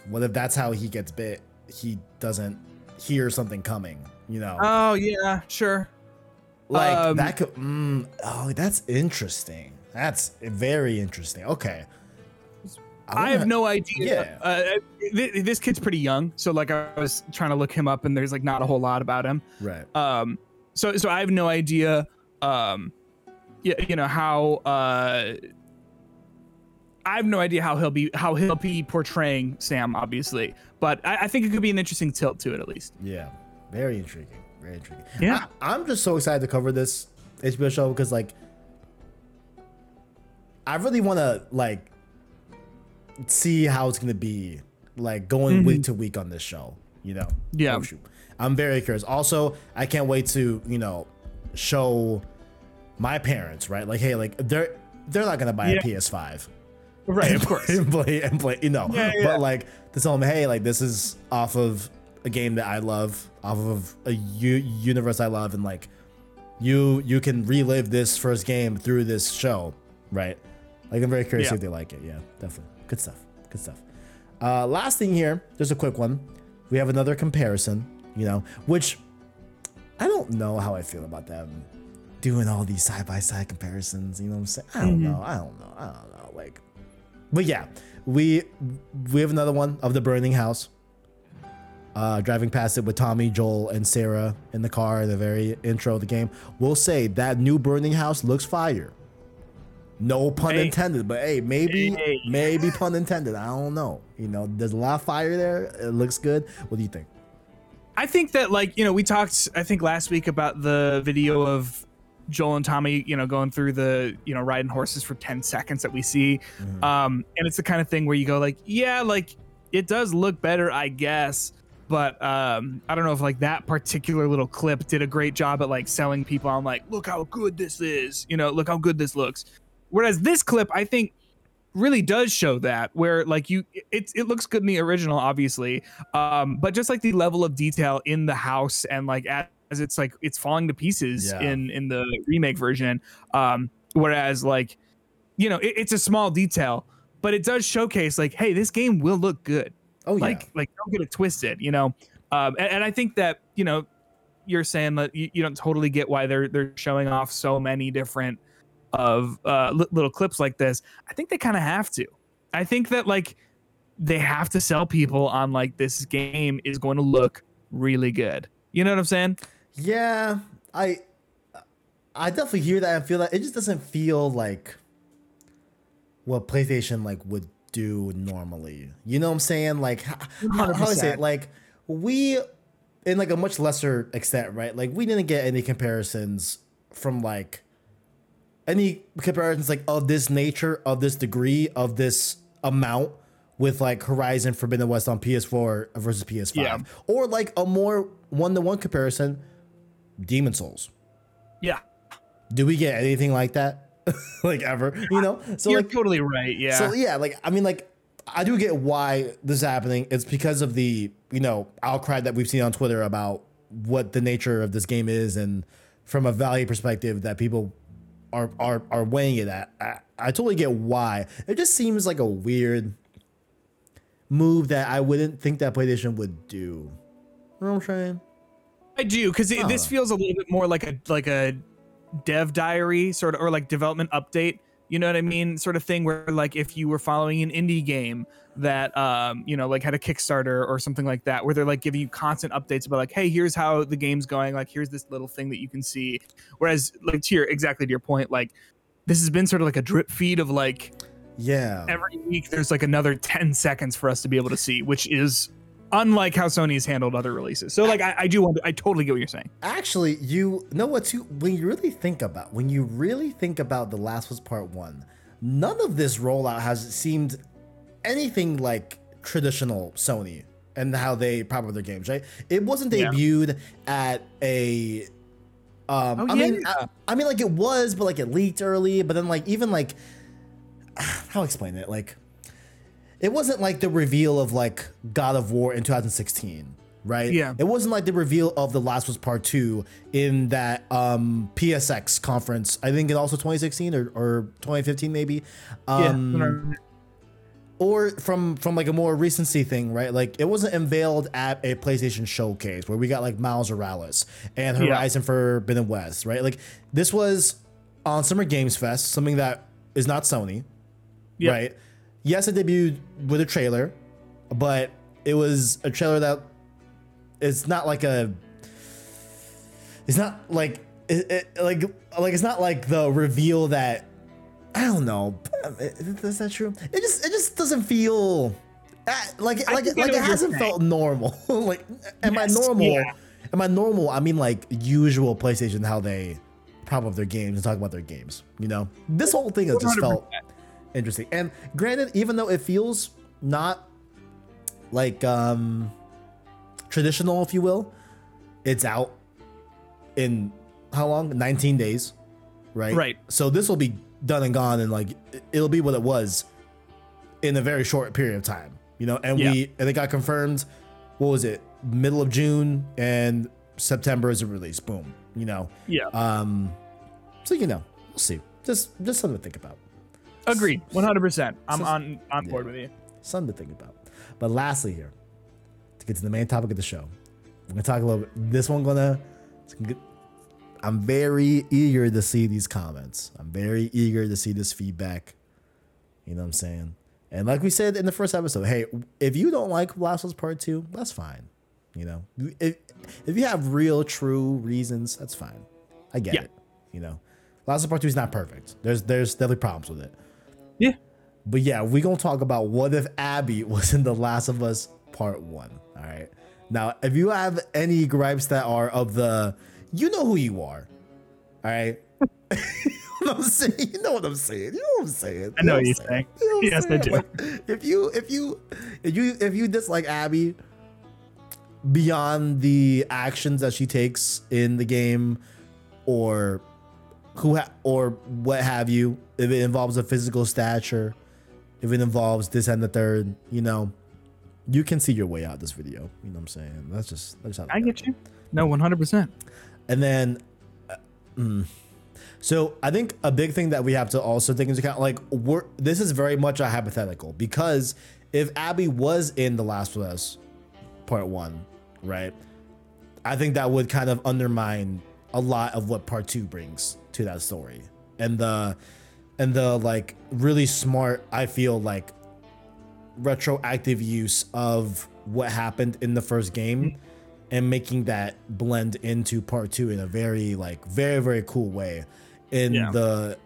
what if that's how he gets bit? He doesn't hear something coming. You know, Oh yeah, sure. like um, that could. Mm, oh, that's interesting. That's very interesting. Okay. I have no idea. Yeah. Uh, th- this kid's pretty young, so like I was trying to look him up, and there's like not a whole lot about him. Right. Um, so so I have no idea. Um, yeah, you know how. Uh, I have no idea how he'll be how he'll be portraying Sam, obviously, but I, I think it could be an interesting tilt to it at least. Yeah, very intriguing. Very intriguing. Yeah. I, am just so excited to cover this HBO show because like I really want to like see how it's gonna be like going week mm-hmm. to week on this show. You know. Yeah. Oh. I'm very curious. Also, I can't wait to you know show my parents right. Like, hey, like they're they're not gonna buy Yeah. a PS5 Right, and play- and play and play, you know. Yeah, yeah. But like to tell them, hey, like this is off of a game that I love, off of a u- universe I love, and like you you can relive this first game through this show, right? Like I'm very curious Yeah. if they like it. Yeah, definitely. Good stuff. Good stuff. Uh, last thing here, just a quick one. We have another comparison, you know, which I don't know how I feel about them doing all these side by side comparisons. You know what I'm saying? I don't know. I don't know. I don't know. Like, but yeah, we we have another one of the burning house. Uh, driving past it with Tommy, Joel, and Sarah in the car in the very intro of the game. We'll say that new burning house looks fire. No pun Hey. intended, but hey, maybe Hey. maybe pun intended. I don't know. You know, there's a lot of fire there. It looks good. What do you think? I think that like you know we talked I think last week about the video of Joel and Tommy you know going through the you know riding horses for 10 seconds that we see um and it's the kind of thing where you go like yeah like it does look better I guess but um I don't know if like that particular little clip did a great job at like selling people on like look how good this is you know look how good this looks whereas this clip I think really does show that where like you it, it looks good in the original obviously um but just like the level of detail in the house and like as it's like it's falling to pieces Yeah. in in the remake version um whereas like you know it, it's a small detail but it does showcase like hey this game will look good Oh yeah. like like don't get it twisted you know um and, and i think that you know you're saying that you, you don't totally get why they're they're showing off so many different of uh li- little clips like this i think they kind of have to i think that like they have to sell people on like this game is going to look really good you know what i'm saying Yeah, I I definitely hear that and feel that. It just doesn't feel like what PlayStation like would do normally. You know what I'm saying? Like how, how, I say it? Like we in like a much lesser extent, right? Like we didn't get any comparisons from like any comparisons like of this nature, of this degree, of this amount with like Horizon Forbidden West on PS4 versus PS5. Yeah. Or like a more one-to-one comparison, Demon's Souls. yeah Do we get anything like that? like ever? You know? So you're like totally right yeah so yeah, like I mean, like I do get why this is happening. It's because of the you know outcry that we've seen on Twitter about what the nature of this game is, and from a value perspective that people are are are weighing it at. I, I totally get why. It just seems like a weird move that I wouldn't think that PlayStation would do. You know what I'm saying? I do because this feels a little bit more like a like a dev diary sort of or like development update. You know what I mean? Sort of thing where like if you were following an indie game that um you know like had a Kickstarter or something like that, where they're like giving you constant updates about like hey here's how the game's going, like here's this little thing that you can see. Whereas like to your exactly to your point, like this has been sort of like a drip feed of like Yeah. every week there's like another 10 seconds for us to be able to see, which is unlike how Sony's handled other releases. So like I, I do want I totally get what you're saying. Actually, you know what? Too when you really think about when you really think about the Last of Us Part One, none of this rollout has seemed anything like traditional Sony and how they prop up their games. Right? It wasn't Yeah. debuted at a. Um, Oh, I mean. I, I mean, like it was, but like it leaked early. But then, like even like, how explain it? Like, it wasn't like the reveal of like God of War in 2016, right? Yeah. It wasn't like the reveal of The Last of Us Part 2 in that um PSX conference. I think in also 2016 or, or 2015 maybe. Um or from from like a more recency thing, right? Like it wasn't unveiled at a PlayStation showcase where we got like Miles Morales and Yeah. Horizon Forbidden West, right? Like this was on Summer Games Fest, something that is not Sony, Yep. right? Yes, it debuted with a trailer, but it was a trailer that it's not like a. It's not like it, it, like like it's not like the reveal that I don't know. Is that true? It just it just doesn't feel uh, like like like it hasn't felt normal. like am I normal? yeah. Am I normal? I mean like usual PlayStation how they prop up their games and talk about their games. You know, this whole thing has just felt 100%. Interesting. And granted, even though it feels not like um traditional, if you will, it's out in how long? 19 days, right? Right. So this will be done and gone, and like it- it'll be what it was in a very short period of time, you know. And Yeah. we and it got confirmed. What was it? Middle of June and September is a release. Boom. You know. Yeah. Um. So you know, we'll see. Just just something to think about. Agreed. 100%. I'm So- on on board with you. something to think about. But lastly, here to get to the main topic of the show, we're gonna talk a little bit. This one gonna. it's gonna get- I'm very eager to see these comments. I'm very eager to see this feedback. You know what I'm saying? And like we said in the first episode, hey, if you don't like Last of Us Part Two, that's fine. You know, if if you have real, true reasons, that's fine. I get Yeah. it. You know, Last of Us Part Two is not perfect. There's there's definitely problems with it. Yeah. But yeah, we're gonna talk about what if Abby was in The Last of Us Part One. All right. Now, if you have any gripes that are of the, you know who you are. All right. you know what I'm saying? You know what I'm saying. You know what I'm saying. I know You what what you're I'm saying. You know what Yes, I do. Like, if you if you if you if you dislike Abby beyond the actions that she takes in the game, or who ha- or what have you, if it involves a physical stature, if it involves this and the third, you know, you can see your way out this video. You know what I'm saying? That's just that's how I get you. No, one hundred percent. And then, uh, mm, so I think a big thing that we have to also take into account, like we're this is very much a hypothetical because if Abby was in The Last of Us Part One, right? I think that would kind of undermine a lot of what Part Two brings to that story, and the and the like really smart. I feel like retroactive use of what happened in the first game and making that blend into part two in a very like very very cool way in Yeah. the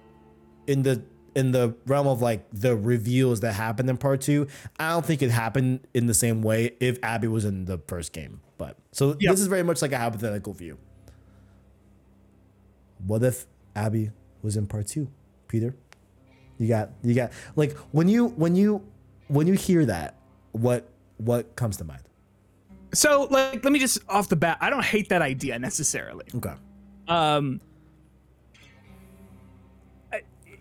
in the in the realm of like the reveals that happened in part two i don't think it happened in the same way if abby was in the first game but so Yeah. this is very much like a hypothetical view what if abby was in part two peter you got you got like when you when you when you hear that what what comes to mind So, like, let me just off the bat, I don't hate that idea necessarily. okay Um,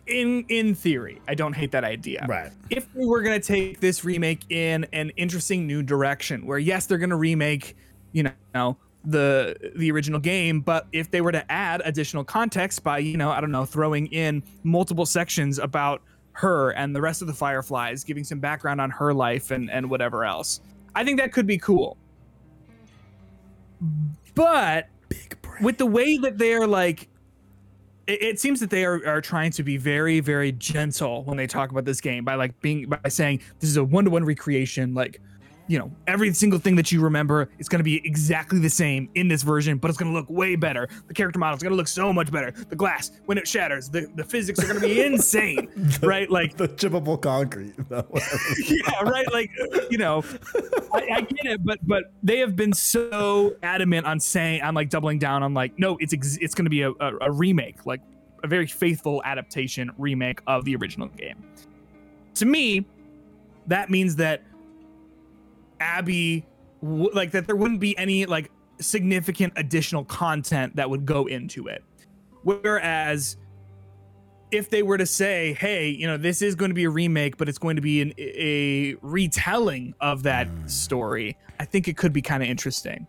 in in theory, I don't hate that idea. Right. If we were gonna take this remake in an interesting new direction, where yes, they're gonna remake, you know, the the original game, but if they were to add additional context by, you know, I don't know, throwing in multiple sections about her and the rest of the Fireflies, giving some background on her life and and whatever else, I think that could be cool. But big with the way that they're like it, it seems that they are, are trying to be very very gentle when they talk about this game by like being by saying this is a one-to-one recreation like you know every single thing that you remember is going to be exactly the same in this version but it's going to look way better the character model is going to look so much better the glass when it shatters the, the physics are going to be insane right like the chippable concrete yeah, right. Like, you know, I, I get it, but but they have been so adamant on saying, I'm like doubling down on like, no, it's ex- it's going to be a, a, a remake, like a very faithful adaptation remake of the original game. To me, that means that Abby, w- like that, there wouldn't be any like significant additional content that would go into it. Whereas if they were to say, "Hey, you know, this is going to be a remake, but it's going to be an, a retelling of that mm. story," I think it could be kind of interesting.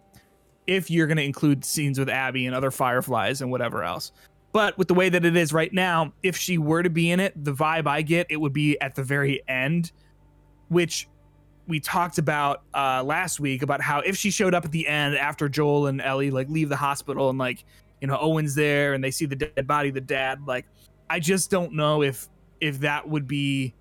If you're going to include scenes with Abby and other Fireflies and whatever else, but with the way that it is right now, if she were to be in it, the vibe I get it would be at the very end, which we talked about uh, last week about how if she showed up at the end after Joel and Ellie like leave the hospital and like you know Owen's there and they see the dead body, of the dad like I just don't know if if that would be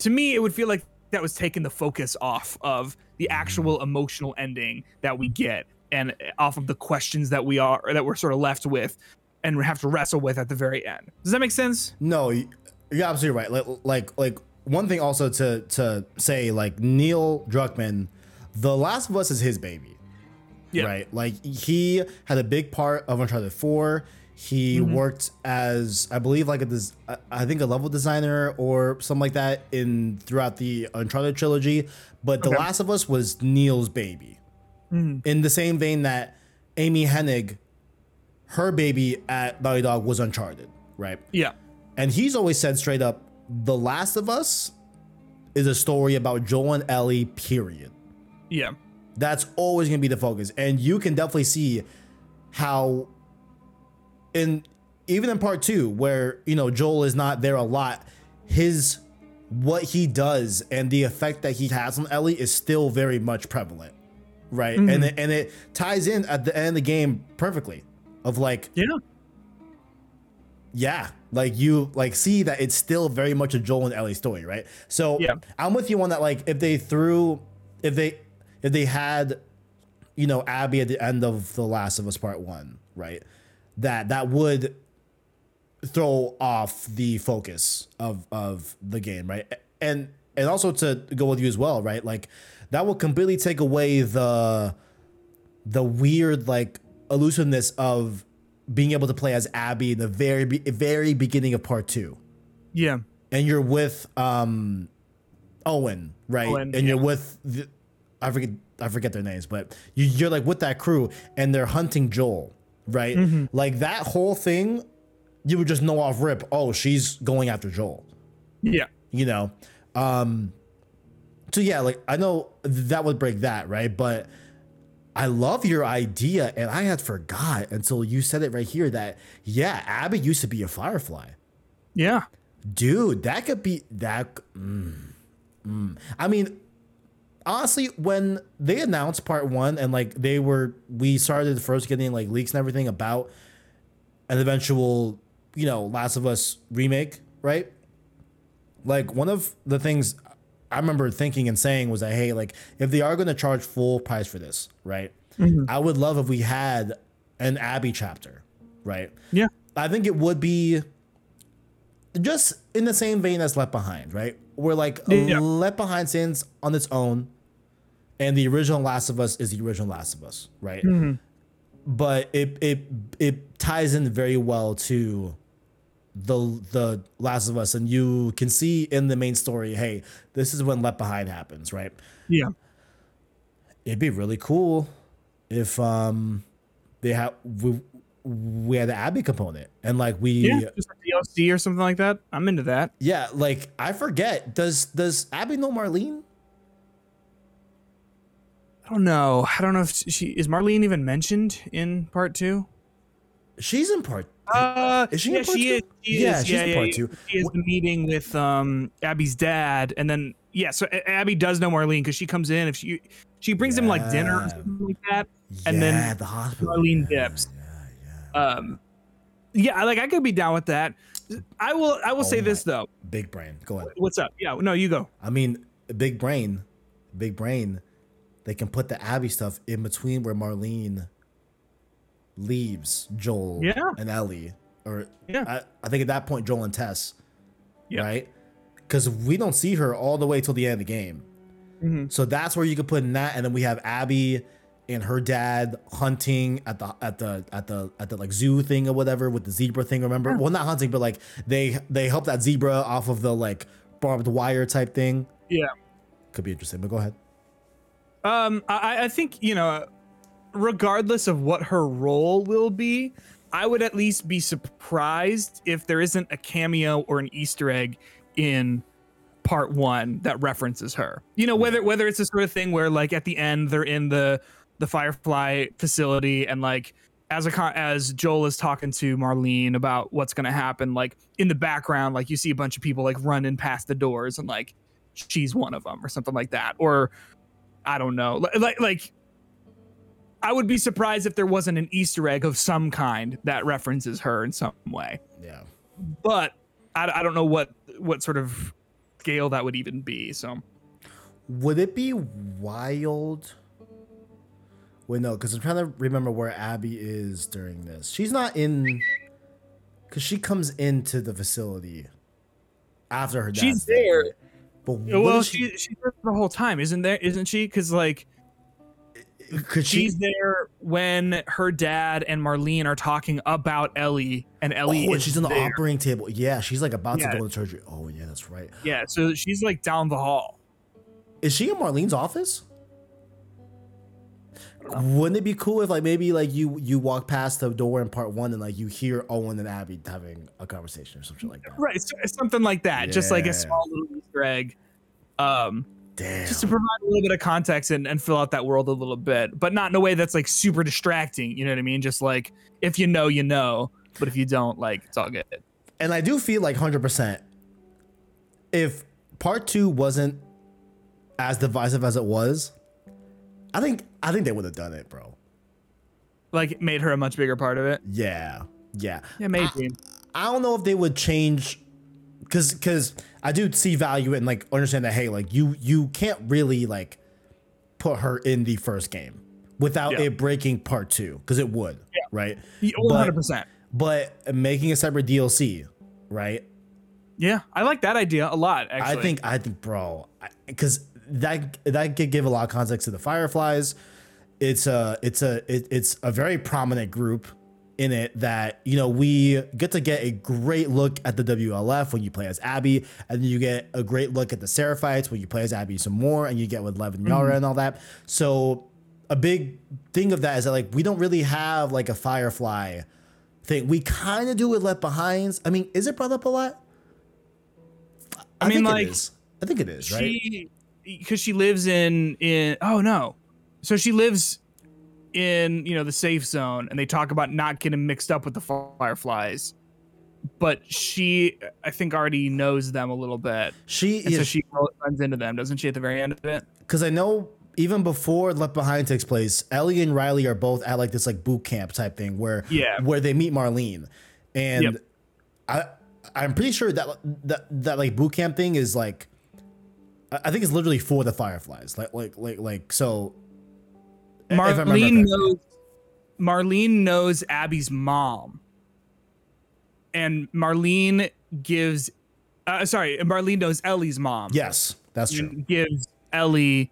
to me it would feel like that was taking the focus off of the actual emotional ending that we get and off of the questions that we are that we're sort of left with and have to wrestle with at the very end. Does that make sense? no you're absolutely right like like like one thing also to to say like neil druckmann the last of us is his baby Yeah. right like he had a big part of uncharted 4 he Mm-hmm. worked as i believe like a des- I- i think a level designer or something like that in throughout the uncharted trilogy but the last of us was neil's baby in the same vein that amy hennig her baby at Naughty Dog was Uncharted, right? Yeah. And he's always said straight up, The Last of Us is a story about Joel and Ellie, period. Yeah. That's always gonna be the focus. And you can definitely see how in even in part two, where you know Joel is not there a lot, his what he does and the effect that he has on Ellie is still very much prevalent. Right. Mm-hmm. And it, and it ties in at the end of the game perfectly. Of like, Yeah. yeah like you like see that it's still very much a joel and ellie story right? So Yeah. i'm with you on that like if they threw if they if they had you know abby at the end of the last of us part one right? That that would throw off the focus of of the game right? And and also to go with you as well right? Like that will completely take away the the weird like elusiveness of being able to play as Abby in the very very beginning of part two, Yeah. and you're with um Owen, right? Owen, and you're with the, I forget I forget their names, but you, you're like with that crew, and they're hunting Joel, right? Mm-hmm. Like that whole thing, you would just know off rip. Oh, she's going after Joel Yeah. you know Um, so yeah, like I know that would break that, right? But I love your idea, and I had forgot until you said it right here that yeah, Abby used to be a Firefly. Yeah. Dude, that could be that. Mm, mm. I mean, honestly, when they announced part one and like they were, we started first getting like leaks and everything about an eventual, you know, Last of Us remake, right? Like one of the things I remember thinking and saying was that, hey, like if they are going to charge full price for this, right? Mm-hmm. I would love if we had an Abby chapter, right? Yeah. I think it would be just in the same vein as Left Behind, right? Where like Yeah. Left Behind stands on its own, and the original Last of Us is the original Last of Us, right? Mm-hmm. But it it it ties in very well to the the Last of Us, and you can see in the main story, hey, this is when Left Behind happens, right? Yeah. It'd be really cool if um they have we, we had the Abby component and like we Yeah. Just a DLC or something like that. I'm into that. Yeah, like I forget. Does does Abby know Marlene? I don't know. I don't know if she is Marlene even mentioned in part two. She's in part. Uh, Is she in yeah, part she two? is. She Yeah, is. she's in part two. She is the meeting with um Abby's dad, and then yeah, so Abby does know Marlene because she comes in if she she brings him like dinner or something like that, and yeah, then the hospital. Marlene yeah, dips. Yeah, yeah. um, yeah, like I could be down with that. I will. I will say Oh this though. Big brain. Go ahead. What's up? Yeah, no, you go. I mean, big brain, big brain. They can put the Abby stuff in between where Marlene leaves Joel Yeah. and Ellie, or Yeah. I, I think at that point Joel and Tess, Yeah. right? Because we don't see her all the way till the end of the game. Mm-hmm. So that's where you could put in that, and then we have Abby and her dad hunting at the at the at the at the like zoo thing or whatever with the zebra thing. Remember? Well, not hunting, but like they they help that zebra off of the like barbed wire type thing. Yeah. Could be interesting, but go ahead. Um, I, I think you know, regardless of what her role will be, I would at least be surprised if there isn't a cameo or an Easter egg in part one that references her. You know, whether whether it's a sort of thing where like at the end they're in the the Firefly facility and like as a as Joel is talking to Marlene about what's gonna happen, like in the background, like you see a bunch of people like running past the doors and like she's one of them or something like that, or I don't know, like like. I would be surprised if there wasn't an Easter egg of some kind that references her in some way Yeah. but I, I don't know what what sort of scale that would even be. So Would it be wild? Wait, no, because I'm trying to remember where Abby is during this. She's not in, because she comes into the facility after her. Death. She's there. But what well, is she she's there the whole time, isn't there? Isn't she? Because like could she? she's there when her dad and Marlene are talking about Ellie, and Ellie Oh, she's on the there. operating table. Yeah, she's like about Yeah. to go into surgery. Oh, yeah, that's right. Yeah, so she's like down the hall. Is she in Marlene's office? Wouldn't it be cool if like maybe like you you walk past the door in part one and like you hear Owen and Abby having a conversation or something like that? Right, something like that. Just like a small little Easter egg. Um, Damn. just to provide a little bit of context and, and fill out that world a little bit, but not in a way that's like super distracting. You know what I mean? Just like if you know, you know, but if you don't, like it's all good. and I do feel like hundred percent. If part two wasn't as divisive as it was, I think I think they would have done it, bro. Like made her a much bigger part of it. Yeah, yeah. Yeah, maybe. I don't know if they would change, because because I do see value in like understand that hey like you you can't really like put her in the first game without Yeah. it breaking part two because it would right. One But- hundred percent. But making a separate DLC, right? Yeah, I like that idea a lot. Actually, I think I think, bro, because that that could give a lot of context to the Fireflies. It's a it's a it, it's a very prominent group in it that you know we get to get a great look at the WLF when you play as Abby, and then you get a great look at the Seraphites when you play as Abby some more, and you get with Lev and Yara mm-hmm. and all that. So a big thing of that is that like we don't really have like a Firefly thing. We kind of do with Left Behinds. I mean, is it brought up a lot? I mean, like. I think it is, right? because she lives in in oh no so she lives in you know the safe zone and they talk about not getting mixed up with the fireflies but she i think already knows them a little bit She and so she runs into them doesn't she at the very end of it because I know even before Left Behind takes place, Ellie and Riley are both at like this like boot camp type thing where Yeah. where they meet Marlene, and Yep. I I'm pretty sure that that that like boot camp thing is like I think it's literally for the Fireflies, like like like like so. If I remember marlene knows marlene knows abby's mom and marlene gives uh, sorry marlene knows ellie's mom Yes, that's true. gives Ellie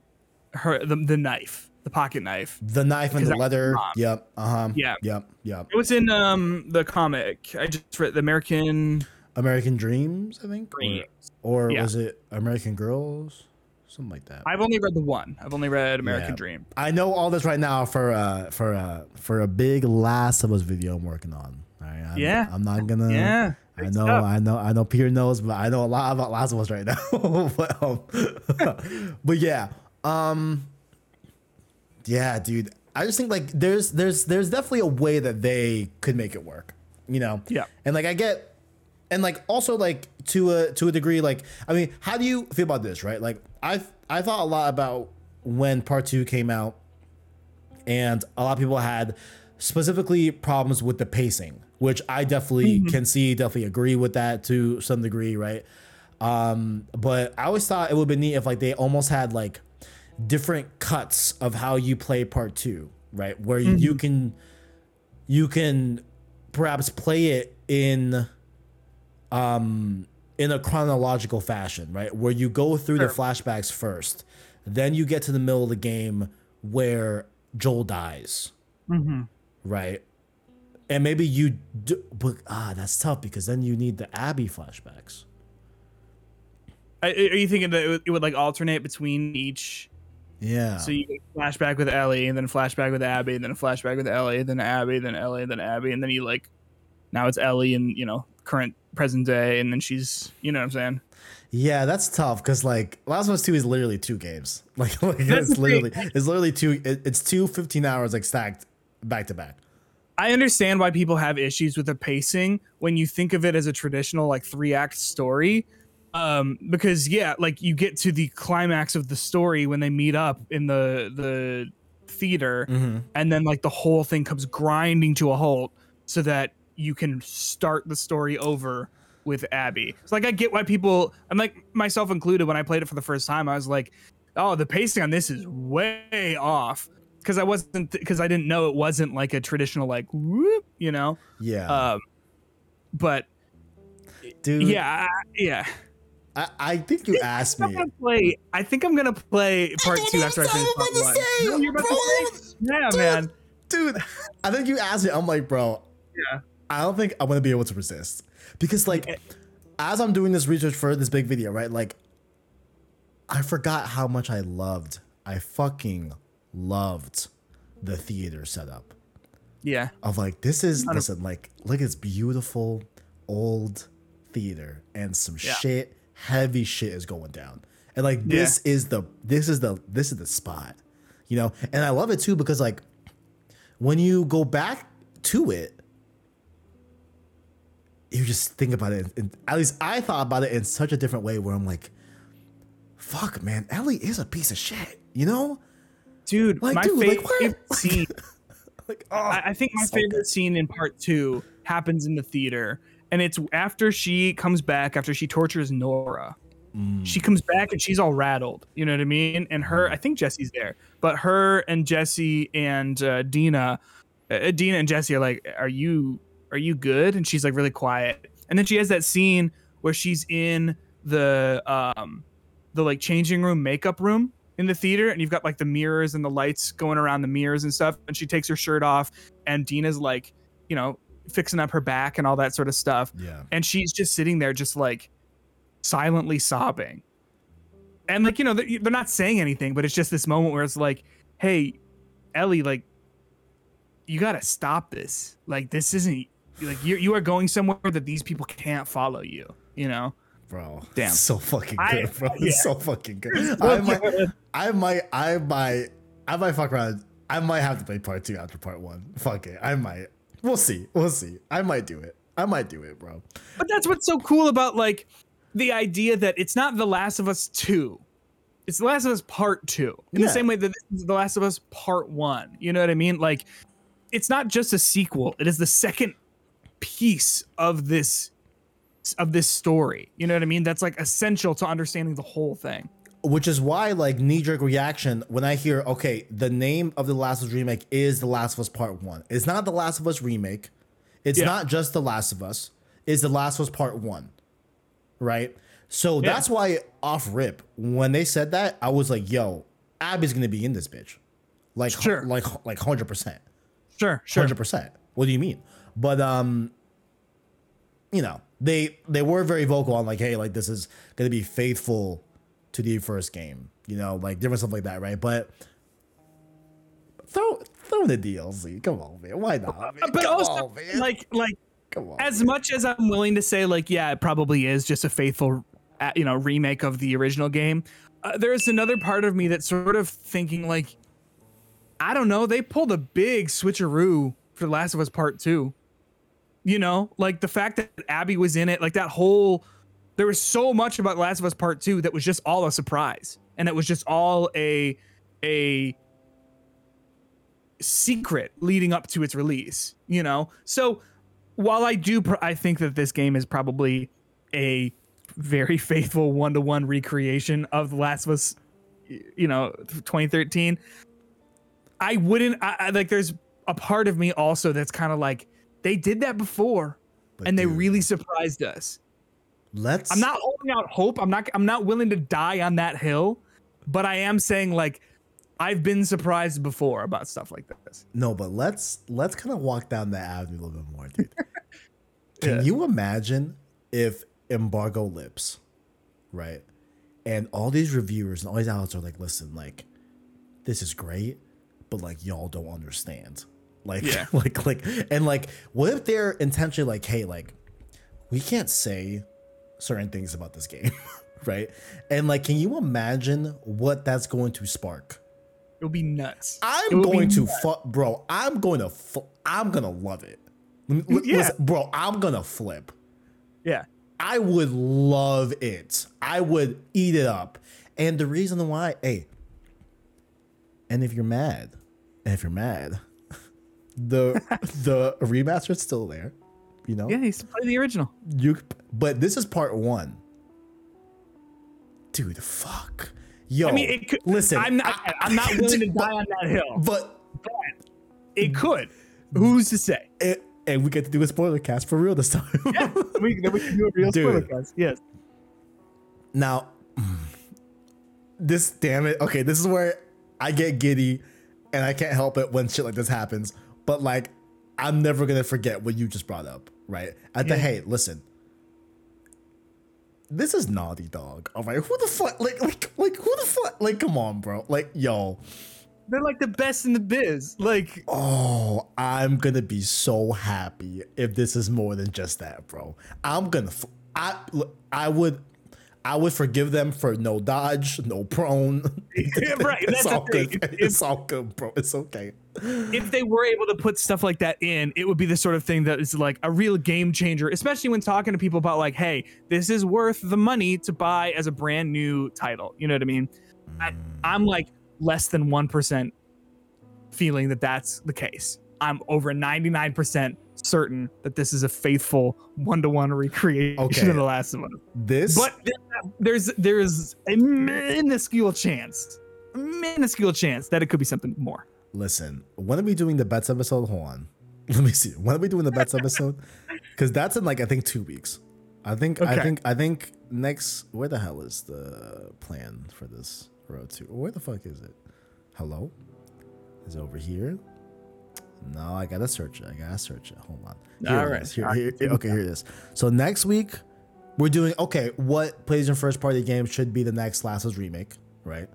her the, the knife, the pocket knife. The knife and the leather. Yep. Uh huh. Yeah. Yep. Yep. It was in um the comic. I just read the American American Dreams, I think. Or- Or, Yeah. was it American Girls? Something like that. I've only read the one. I've only read American Yeah. Dream. I know all this right now for uh for uh for a big Last of Us video I'm working on. All right, I'm, Yeah. I'm not gonna. Yeah, I know. I know, I know. Peter knows, but I know a lot about Last of Us right now. but, um, but yeah, um, yeah, dude. I just think like there's there's there's definitely a way that they could make it work, you know. Yeah. And like I get, and like also like to a to a degree, like I mean, how do you feel about this, right? Like I I thought a lot about when part two came out, and a lot of people had specifically problems with the pacing, which I definitely can see, definitely agree with that to some degree, right? Um, but I always thought it would be neat if like they almost had like different cuts of how you play part two, right? Where you can you can perhaps play it in um in a chronological fashion, right? Where you go through the flashbacks first, then you get to the middle of the game where Joel dies, Mm-hmm. right? And maybe you do, but ah, that's tough because then you need the Abby flashbacks. Are you thinking that it would, it would like alternate between each? Yeah. So you flashback with Ellie, and then flashback with Abby, and then flashback with Ellie, then Abby, then Ellie, then Abby, and then you like now it's Ellie and you know current present day, and then she's you know what I'm saying. Yeah, that's tough because like Last of Us Two is literally two games. Like, like it's literally it's literally two. It, it's two 15 hours like stacked back to back. I understand why people have issues with the pacing when you think of it as a traditional like three act story. Um, because yeah, like you get to the climax of the story when they meet up in the the theater, Mm-hmm. and then like the whole thing comes grinding to a halt so that you can start the story over with Abby. It's like I get why people, I'm like myself included, when I played it for the first time, I was like, oh, the pacing on this is way off because I wasn't because I didn't know it wasn't like a traditional like whoop, you know. Yeah, Um, but dude. yeah, I- yeah. I, I think you asked I'm me. play. I think I'm gonna play part two after I finish part one. No, you're about to say- yeah, man. dude. I think you asked me. I'm like, bro. Yeah. I don't think I'm gonna be able to resist because like, as I'm doing this research for this big video, right? Like, I forgot how much I loved. I fucking loved the theater setup. Yeah. of like this is listen like look at this beautiful old theater and some Yeah. shit heavy shit is going down and like this is the this is the this is the spot you know and i love it too because like when you go back to it you just think about it and at least i thought about it in such a different way where i'm like fuck man ellie is a piece of shit you know Dude, Like, my dude, like, favorite what? scene. like oh, I, I think my so favorite good. scene in part two happens in the theater, and it's after she comes back after she tortures Nora. Mm. She comes back and she's all rattled. You know what I mean? And her, I think Jesse's there, but her and Jesse and uh, Dina, uh, Dina and Jesse are like, "Are you are you good?" And she's like really quiet. And then she has that scene where she's in the um the like changing room makeup room in the theater and you've got like the mirrors and the lights going around the mirrors and stuff and she takes her shirt off and Dina's like, you know, fixing up her back and all that sort of stuff yeah and she's just sitting there just like silently sobbing and like you know they're they're not saying anything but it's just this moment where it's like hey ellie like you gotta stop this like this isn't like you you are going somewhere that these people can't follow you you know bro. Damn. So fucking I- good, bro. yeah. So fucking good. I might, I might, I might, I might fuck around. I might have to play part two after part one. Fuck it. I might. We'll see. We'll see. I might do it. I might do it, bro. But that's what's so cool about like the idea that it's not The Last of Us 2. It's The Last of Us Part 2. In Yeah. the same way that this is The Last of Us Part 1. You know what I mean? Like it's not just a sequel. It is the second piece of this of this story. You know what I mean? That's like essential to understanding the whole thing. Which is why, like, knee jerk reaction when I hear, okay, the name of the Last of Us remake is The Last of Us Part One. It's not The Last of Us remake. It's Yeah. not just The Last of Us. It's The Last of Us Part One. Right. So Yeah. that's why off rip when they said that I was like, yo, Abby's gonna be in this bitch, like, Sure. like, like hundred percent. Sure, sure. hundred percent. What do you mean? But um, you know, they they were very vocal on like, hey, like this is gonna be faithful to the first game. You know, like different stuff like that, right? But throw throw the DLC. Come on, man. Why not? man? But Come also on, man. like like on. as much as I'm willing to say, like, yeah, it probably is just a faithful, uh, you know, remake of the original game. Uh, there's another part of me that's sort of thinking, like, I don't know, they pulled a big switcheroo for The Last of Us Part Two. You know, like the fact that Abby was in it, like that whole, there was so much about Last of Us Part Two that was just all a surprise, and it was just all a, a secret leading up to its release. You know, so while I do, pr- I think that this game is probably a very faithful one to one recreation of The Last of Us, you know, 2013. I wouldn't, I, I like, there's a part of me also that's kind of like, they did that before But and they dude, really surprised us. let's. I'm not holding out hope. I'm not, I'm not willing to die on that hill, but I am saying, like, I've been surprised before about stuff like this. No, but let's let's kind of walk down that avenue a little bit more, dude. Can Yeah. you imagine if embargo lips, right? And all these reviewers and all these outlets are like, listen, like, this is great, but like y'all don't understand. Like, Yeah. like, like, and like, what if they're intentionally like, hey, like, we can't say certain things about this game, right? And like, can you imagine what that's going to spark? It'll be nuts. I'm going to fuck, bro. I'm going to, fu- I'm gonna love it, L- Yeah. listen, bro. I'm gonna flip. Yeah. I would love it. I would eat it up. And the reason why, hey, and if you're mad, and if you're mad, the the remaster's still there. You know, Yeah, he's play the original. you. But this is part one. Dude, fuck. Yo, I mean, it could. listen. I'm not. I- am not willing to die on that hill. But But it could. Who's to say? it, and we get to do a spoiler cast for real this time. Yeah, we, then we can do a real Dude. spoiler cast. Yes. Now, this damn it. Okay, this is where I get giddy, and I can't help it when shit like this happens. But like, I'm never gonna forget what you just brought up, right? At the Yeah. hey, listen. This is Naughty Dog. All right, who the fuck? Like, like, like, who the fuck? Like, come on, bro. Like, yo, They're like the best in the biz. Like, oh, I'm gonna be so happy if this is more than just that, bro. I'm gonna, f- I, I would, I would forgive them for no dodge, no prone. right. it's That's all good. If, It's all good, bro. It's okay. if they were able to put stuff like that in, it would be the sort of thing that is like a real game changer, especially when talking to people about like, hey, this is worth the money to buy as a brand new title. You know what I mean? I, mm. I'm like less than 1% feeling that that's the case. I'm over 99% certain that this is a faithful one to one recreation Okay. of The Last of Us. This, But there's there's a minuscule chance, a minuscule chance that it could be something more. listen. When are we doing the bets episode? Hold on. Let me see. When are we doing the bets episode? Because that's in like I think two weeks. I think. okay. I think. I think next. Where the hell is the plan for this road to? Where the fuck is it? Hello. Is it over here? No, I gotta search it. I gotta search it. Hold on. Here All right. Here, here- here- okay, here it is. So next week, we're doing okay. What PlayStation first party game should be the next Last of Us remake? Right.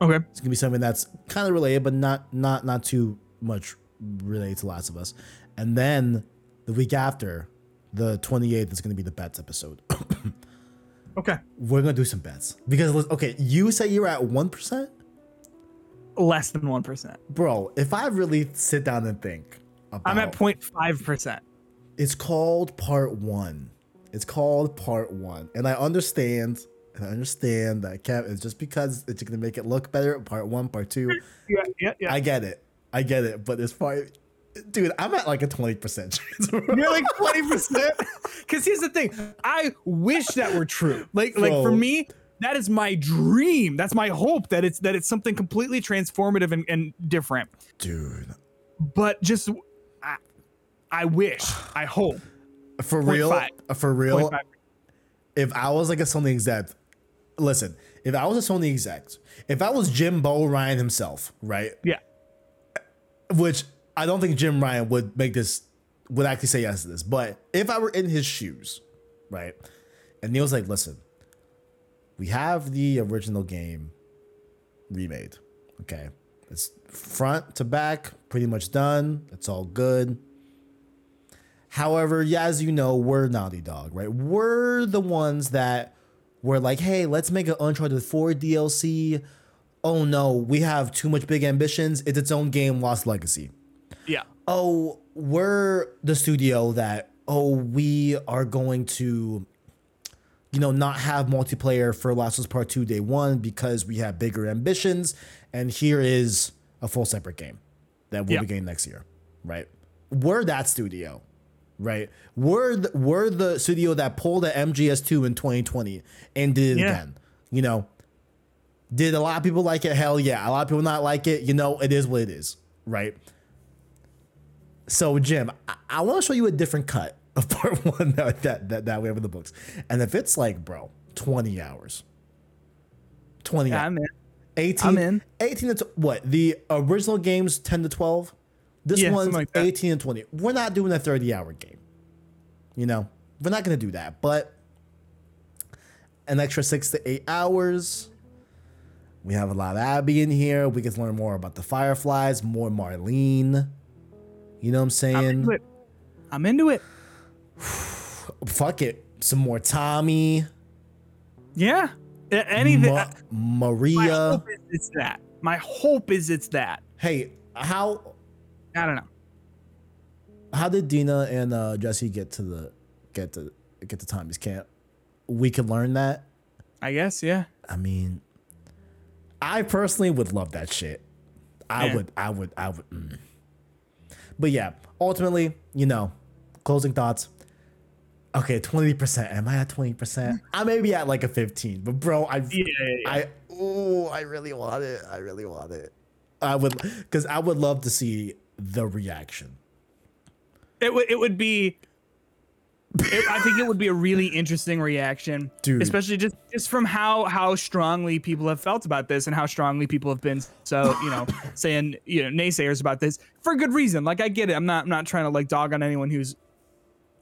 Okay. It's gonna be something that's kind of related, but not not not too much related to Last of Us. And then the week after, the 28th is gonna be the bets episode. Okay. We're gonna do some bets because okay, you say you're at one percent, Less than 1%. bro. If I really sit down and think about, I'm at 0.5%. it's called part one. It's called part one, and I understand. And I understand that Kev is just because it's gonna make it look better. Part one, part two. Yeah, yeah, yeah. I get it. I get it. But as far, dude, I'm at like a twenty percent chance. bro. You're like 20%. Because here's the thing. I wish that were true. Like, like for me, that is my dream. That's my hope that it's that it's something completely transformative and, and different. dude. But just I, I wish, I hope. For real, 0.5. for real. 0.5. If I was like a Sony exec, listen. If I was a Sony exec, if I was Jim Bo Ryan himself, right? Yeah. Which I don't think Jim Ryan would make this would actually say yes to this, but if I were in his shoes, right? And Neil's like, listen, we have the original game remade. Okay. It's front to back, pretty much done. It's all good. However, yeah, as you know, we're Naughty Dog, right? We're the ones that were like, hey, let's make an Uncharted 4 DLC. Oh no, we have too much big ambitions. It's its own game, Lost Legacy. Yeah. Oh, we're the studio that, oh, we are going to, you know, not have multiplayer for Last of Us Part 2 day one because we have bigger ambitions. And here is a full separate game that we'll Yeah. be getting next year, right? We're that studio, right? We're the, we're the studio that pulled the MGS2 in 2020 and did it Yeah. again. You know, did a lot of people like it? Hell yeah. A lot of people not like it. You know, it is what it is, right? So Jim, I, I want to show you a different cut of part one that that that, that we have in the books, and if it's like, bro, 20 hours, 20 Yeah, hours. I'm in. 18, I'm in. 18 to what? The original game's 10 to 12. This Yeah, one's like 18 and 20. We're not doing a 30 hour game. You know, we're not going to do that, but an extra six to eight hours. We have a lot of Abby in here. We can learn more about the Fireflies, more Marlene. You know what I'm I'm saying? into it. I'm into it. Fuck it. Some more Tommy, Yeah. Anything. Ma- my Maria. hope is it's that. My hope is it's that. Hey, how I don't know. how did Dina and uh, Jesse get to the get to get to Tommy's camp? We could learn that. I guess, yeah. I mean, I personally would love that shit. I Yeah. would, I would, I would. mm. But yeah, ultimately, you know, closing thoughts. Okay, twenty percent. Am I at twenty percent? I may be at like a fifteen, but bro, I, yeah. I, oh, I really want it. I really want it. I would, because I would love to see the reaction. It would it would be it, I think it would be a really interesting reaction, Dude. Especially just just from how how strongly people have felt about this and how strongly people have been so you know saying you know naysayers about this for good reason. Like I get it. I'm not I'm not trying to like dog on anyone who's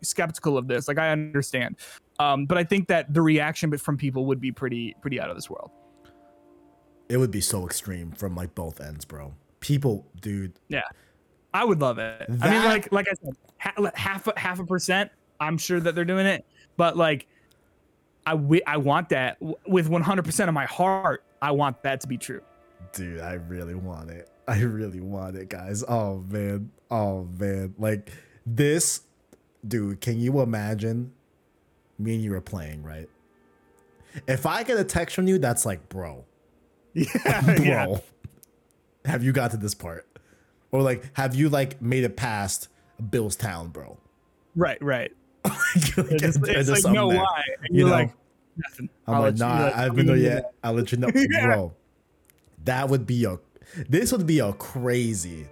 skeptical of this. Like I understand, um, but I think that the reaction from people would be pretty pretty out of this world. It would be so extreme from like both ends, bro. People, dude, Yeah, I would love it. I mean, like like I said, ha- half a, half a percent. I'm sure that they're doing it, but like, I I want that with 100 percent of my heart. I want that to be true. Dude, I really want it. I really want it, guys. Oh man. Oh man. Like this, dude, can you imagine me and you were playing, right? If I get a text from you, that's like, bro, Yeah, bro, have you got to this part? Or like, have you like made it past Bill's town, bro? Right, right. Like, It's, it's is like no there? why. And You you're know? like nothing. I'm I'll like, nah, you're like, I I'm haven't know gonna yet. I'll let you know, Yeah. bro. That would be a. This would be a crazy.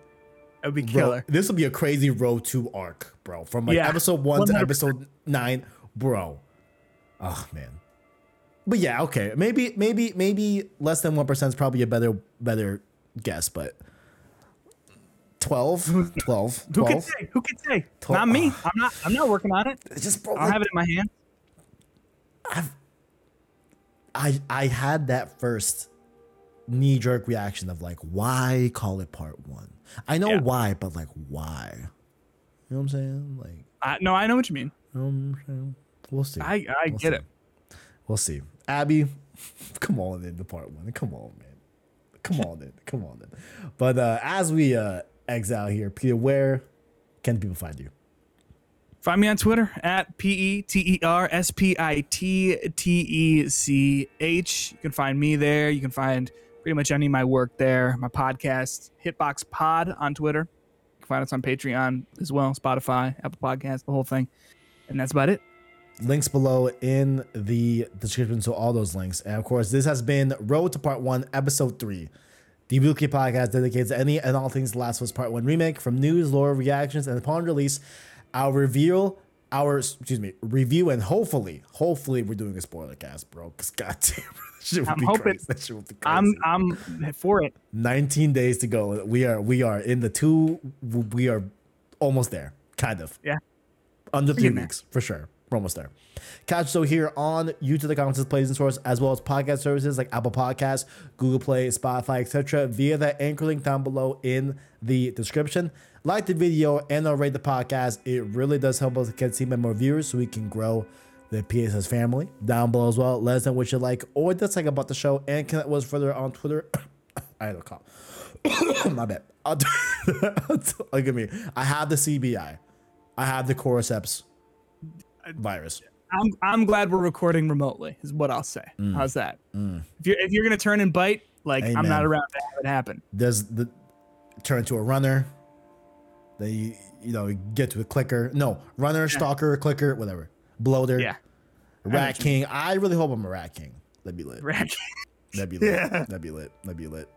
Would be killer. this would be a crazy road to arc, bro. From like Yeah, episode one to 100%. episode nine, bro. Oh man. But yeah, okay. Maybe, maybe, maybe less than one percent is probably a better, better guess. But 12, 12, Who can 12. say? Who can say? Twelve- Not me. I'm not. I'm not working on it. It's just bro. I'll have it in my hand. I I had that first knee jerk reaction of like, why call it part one? I know Yeah. why, but like, why? You know what I'm saying? Like, I, no, I know what you mean. you know what I'm saying? We'll see. I I We'll get see. it. We'll see. Abby, come on in the part one. Come on, man. Come on in. Come on in. But uh, as we uh, exile here, Peter, where can people find you? Find me on Twitter at P E T E R S P I T T E C H. You can find me there. You can find pretty much any of my work there. My podcast, Hitbox Pod on Twitter. You can find us on Patreon as well, Spotify, Apple Podcasts, the whole thing. And that's about it. Links below in the description to all those links. And of course, this has been Road to Part 1, Episode 3. The weekly podcast dedicates any and all things Last of Us Part 1 remake, from news, lore, reactions, and upon release, I'll reveal our excuse me review and hopefully hopefully we're doing a spoiler cast, bro. Cause goddamn, shit I'm hoping- crazy. That shit would be crazy. I'm I'm for it. 19 days to go. We are we are in the two. We are almost there, kind of. Yeah. Under three getting there. weeks for sure. We're almost there. Catch so here on YouTube, the Conferences Plays and Source, as well as podcast services like Apple Podcasts, Google Play, Spotify, etc. Via the anchor link down below in the description. Like the video and or rate the podcast. It really does help us get see more viewers so we can grow the PSS family down below as well. Let us know what you like or dislike about the show and connect with us further on Twitter. I had a cough. My bad. I'll do, look at me. I have the CBI. I have the Cordyceps virus. I'm I'm glad we're recording remotely. Is what I'll say. Mm. How's that? Mm. If you're if you're gonna turn and bite, like I'm not around to have it happen. Does the turn to a runner. Then you you know get to a clicker. No runner, stalker, clicker, whatever. Bloater. Yeah. Rat King. I really hope I'm a Rat King. That'd be lit. Rack. That'd be lit. That'd be lit. That'd be lit.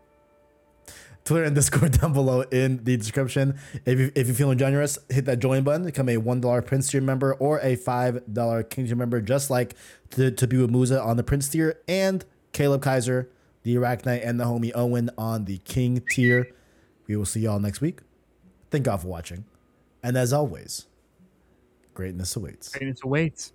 Twitter and Discord down below in the description. If, you, if you're feeling generous, hit that join button, become a $1 Prince tier member or a $5 King tier member, just like to, to be with Musa on the Prince tier and Caleb Kaiser, the Iraq Knight, and the homie Owen on the King tier. We will see y'all next week. Thank God for watching. And as always, greatness awaits. Greatness awaits.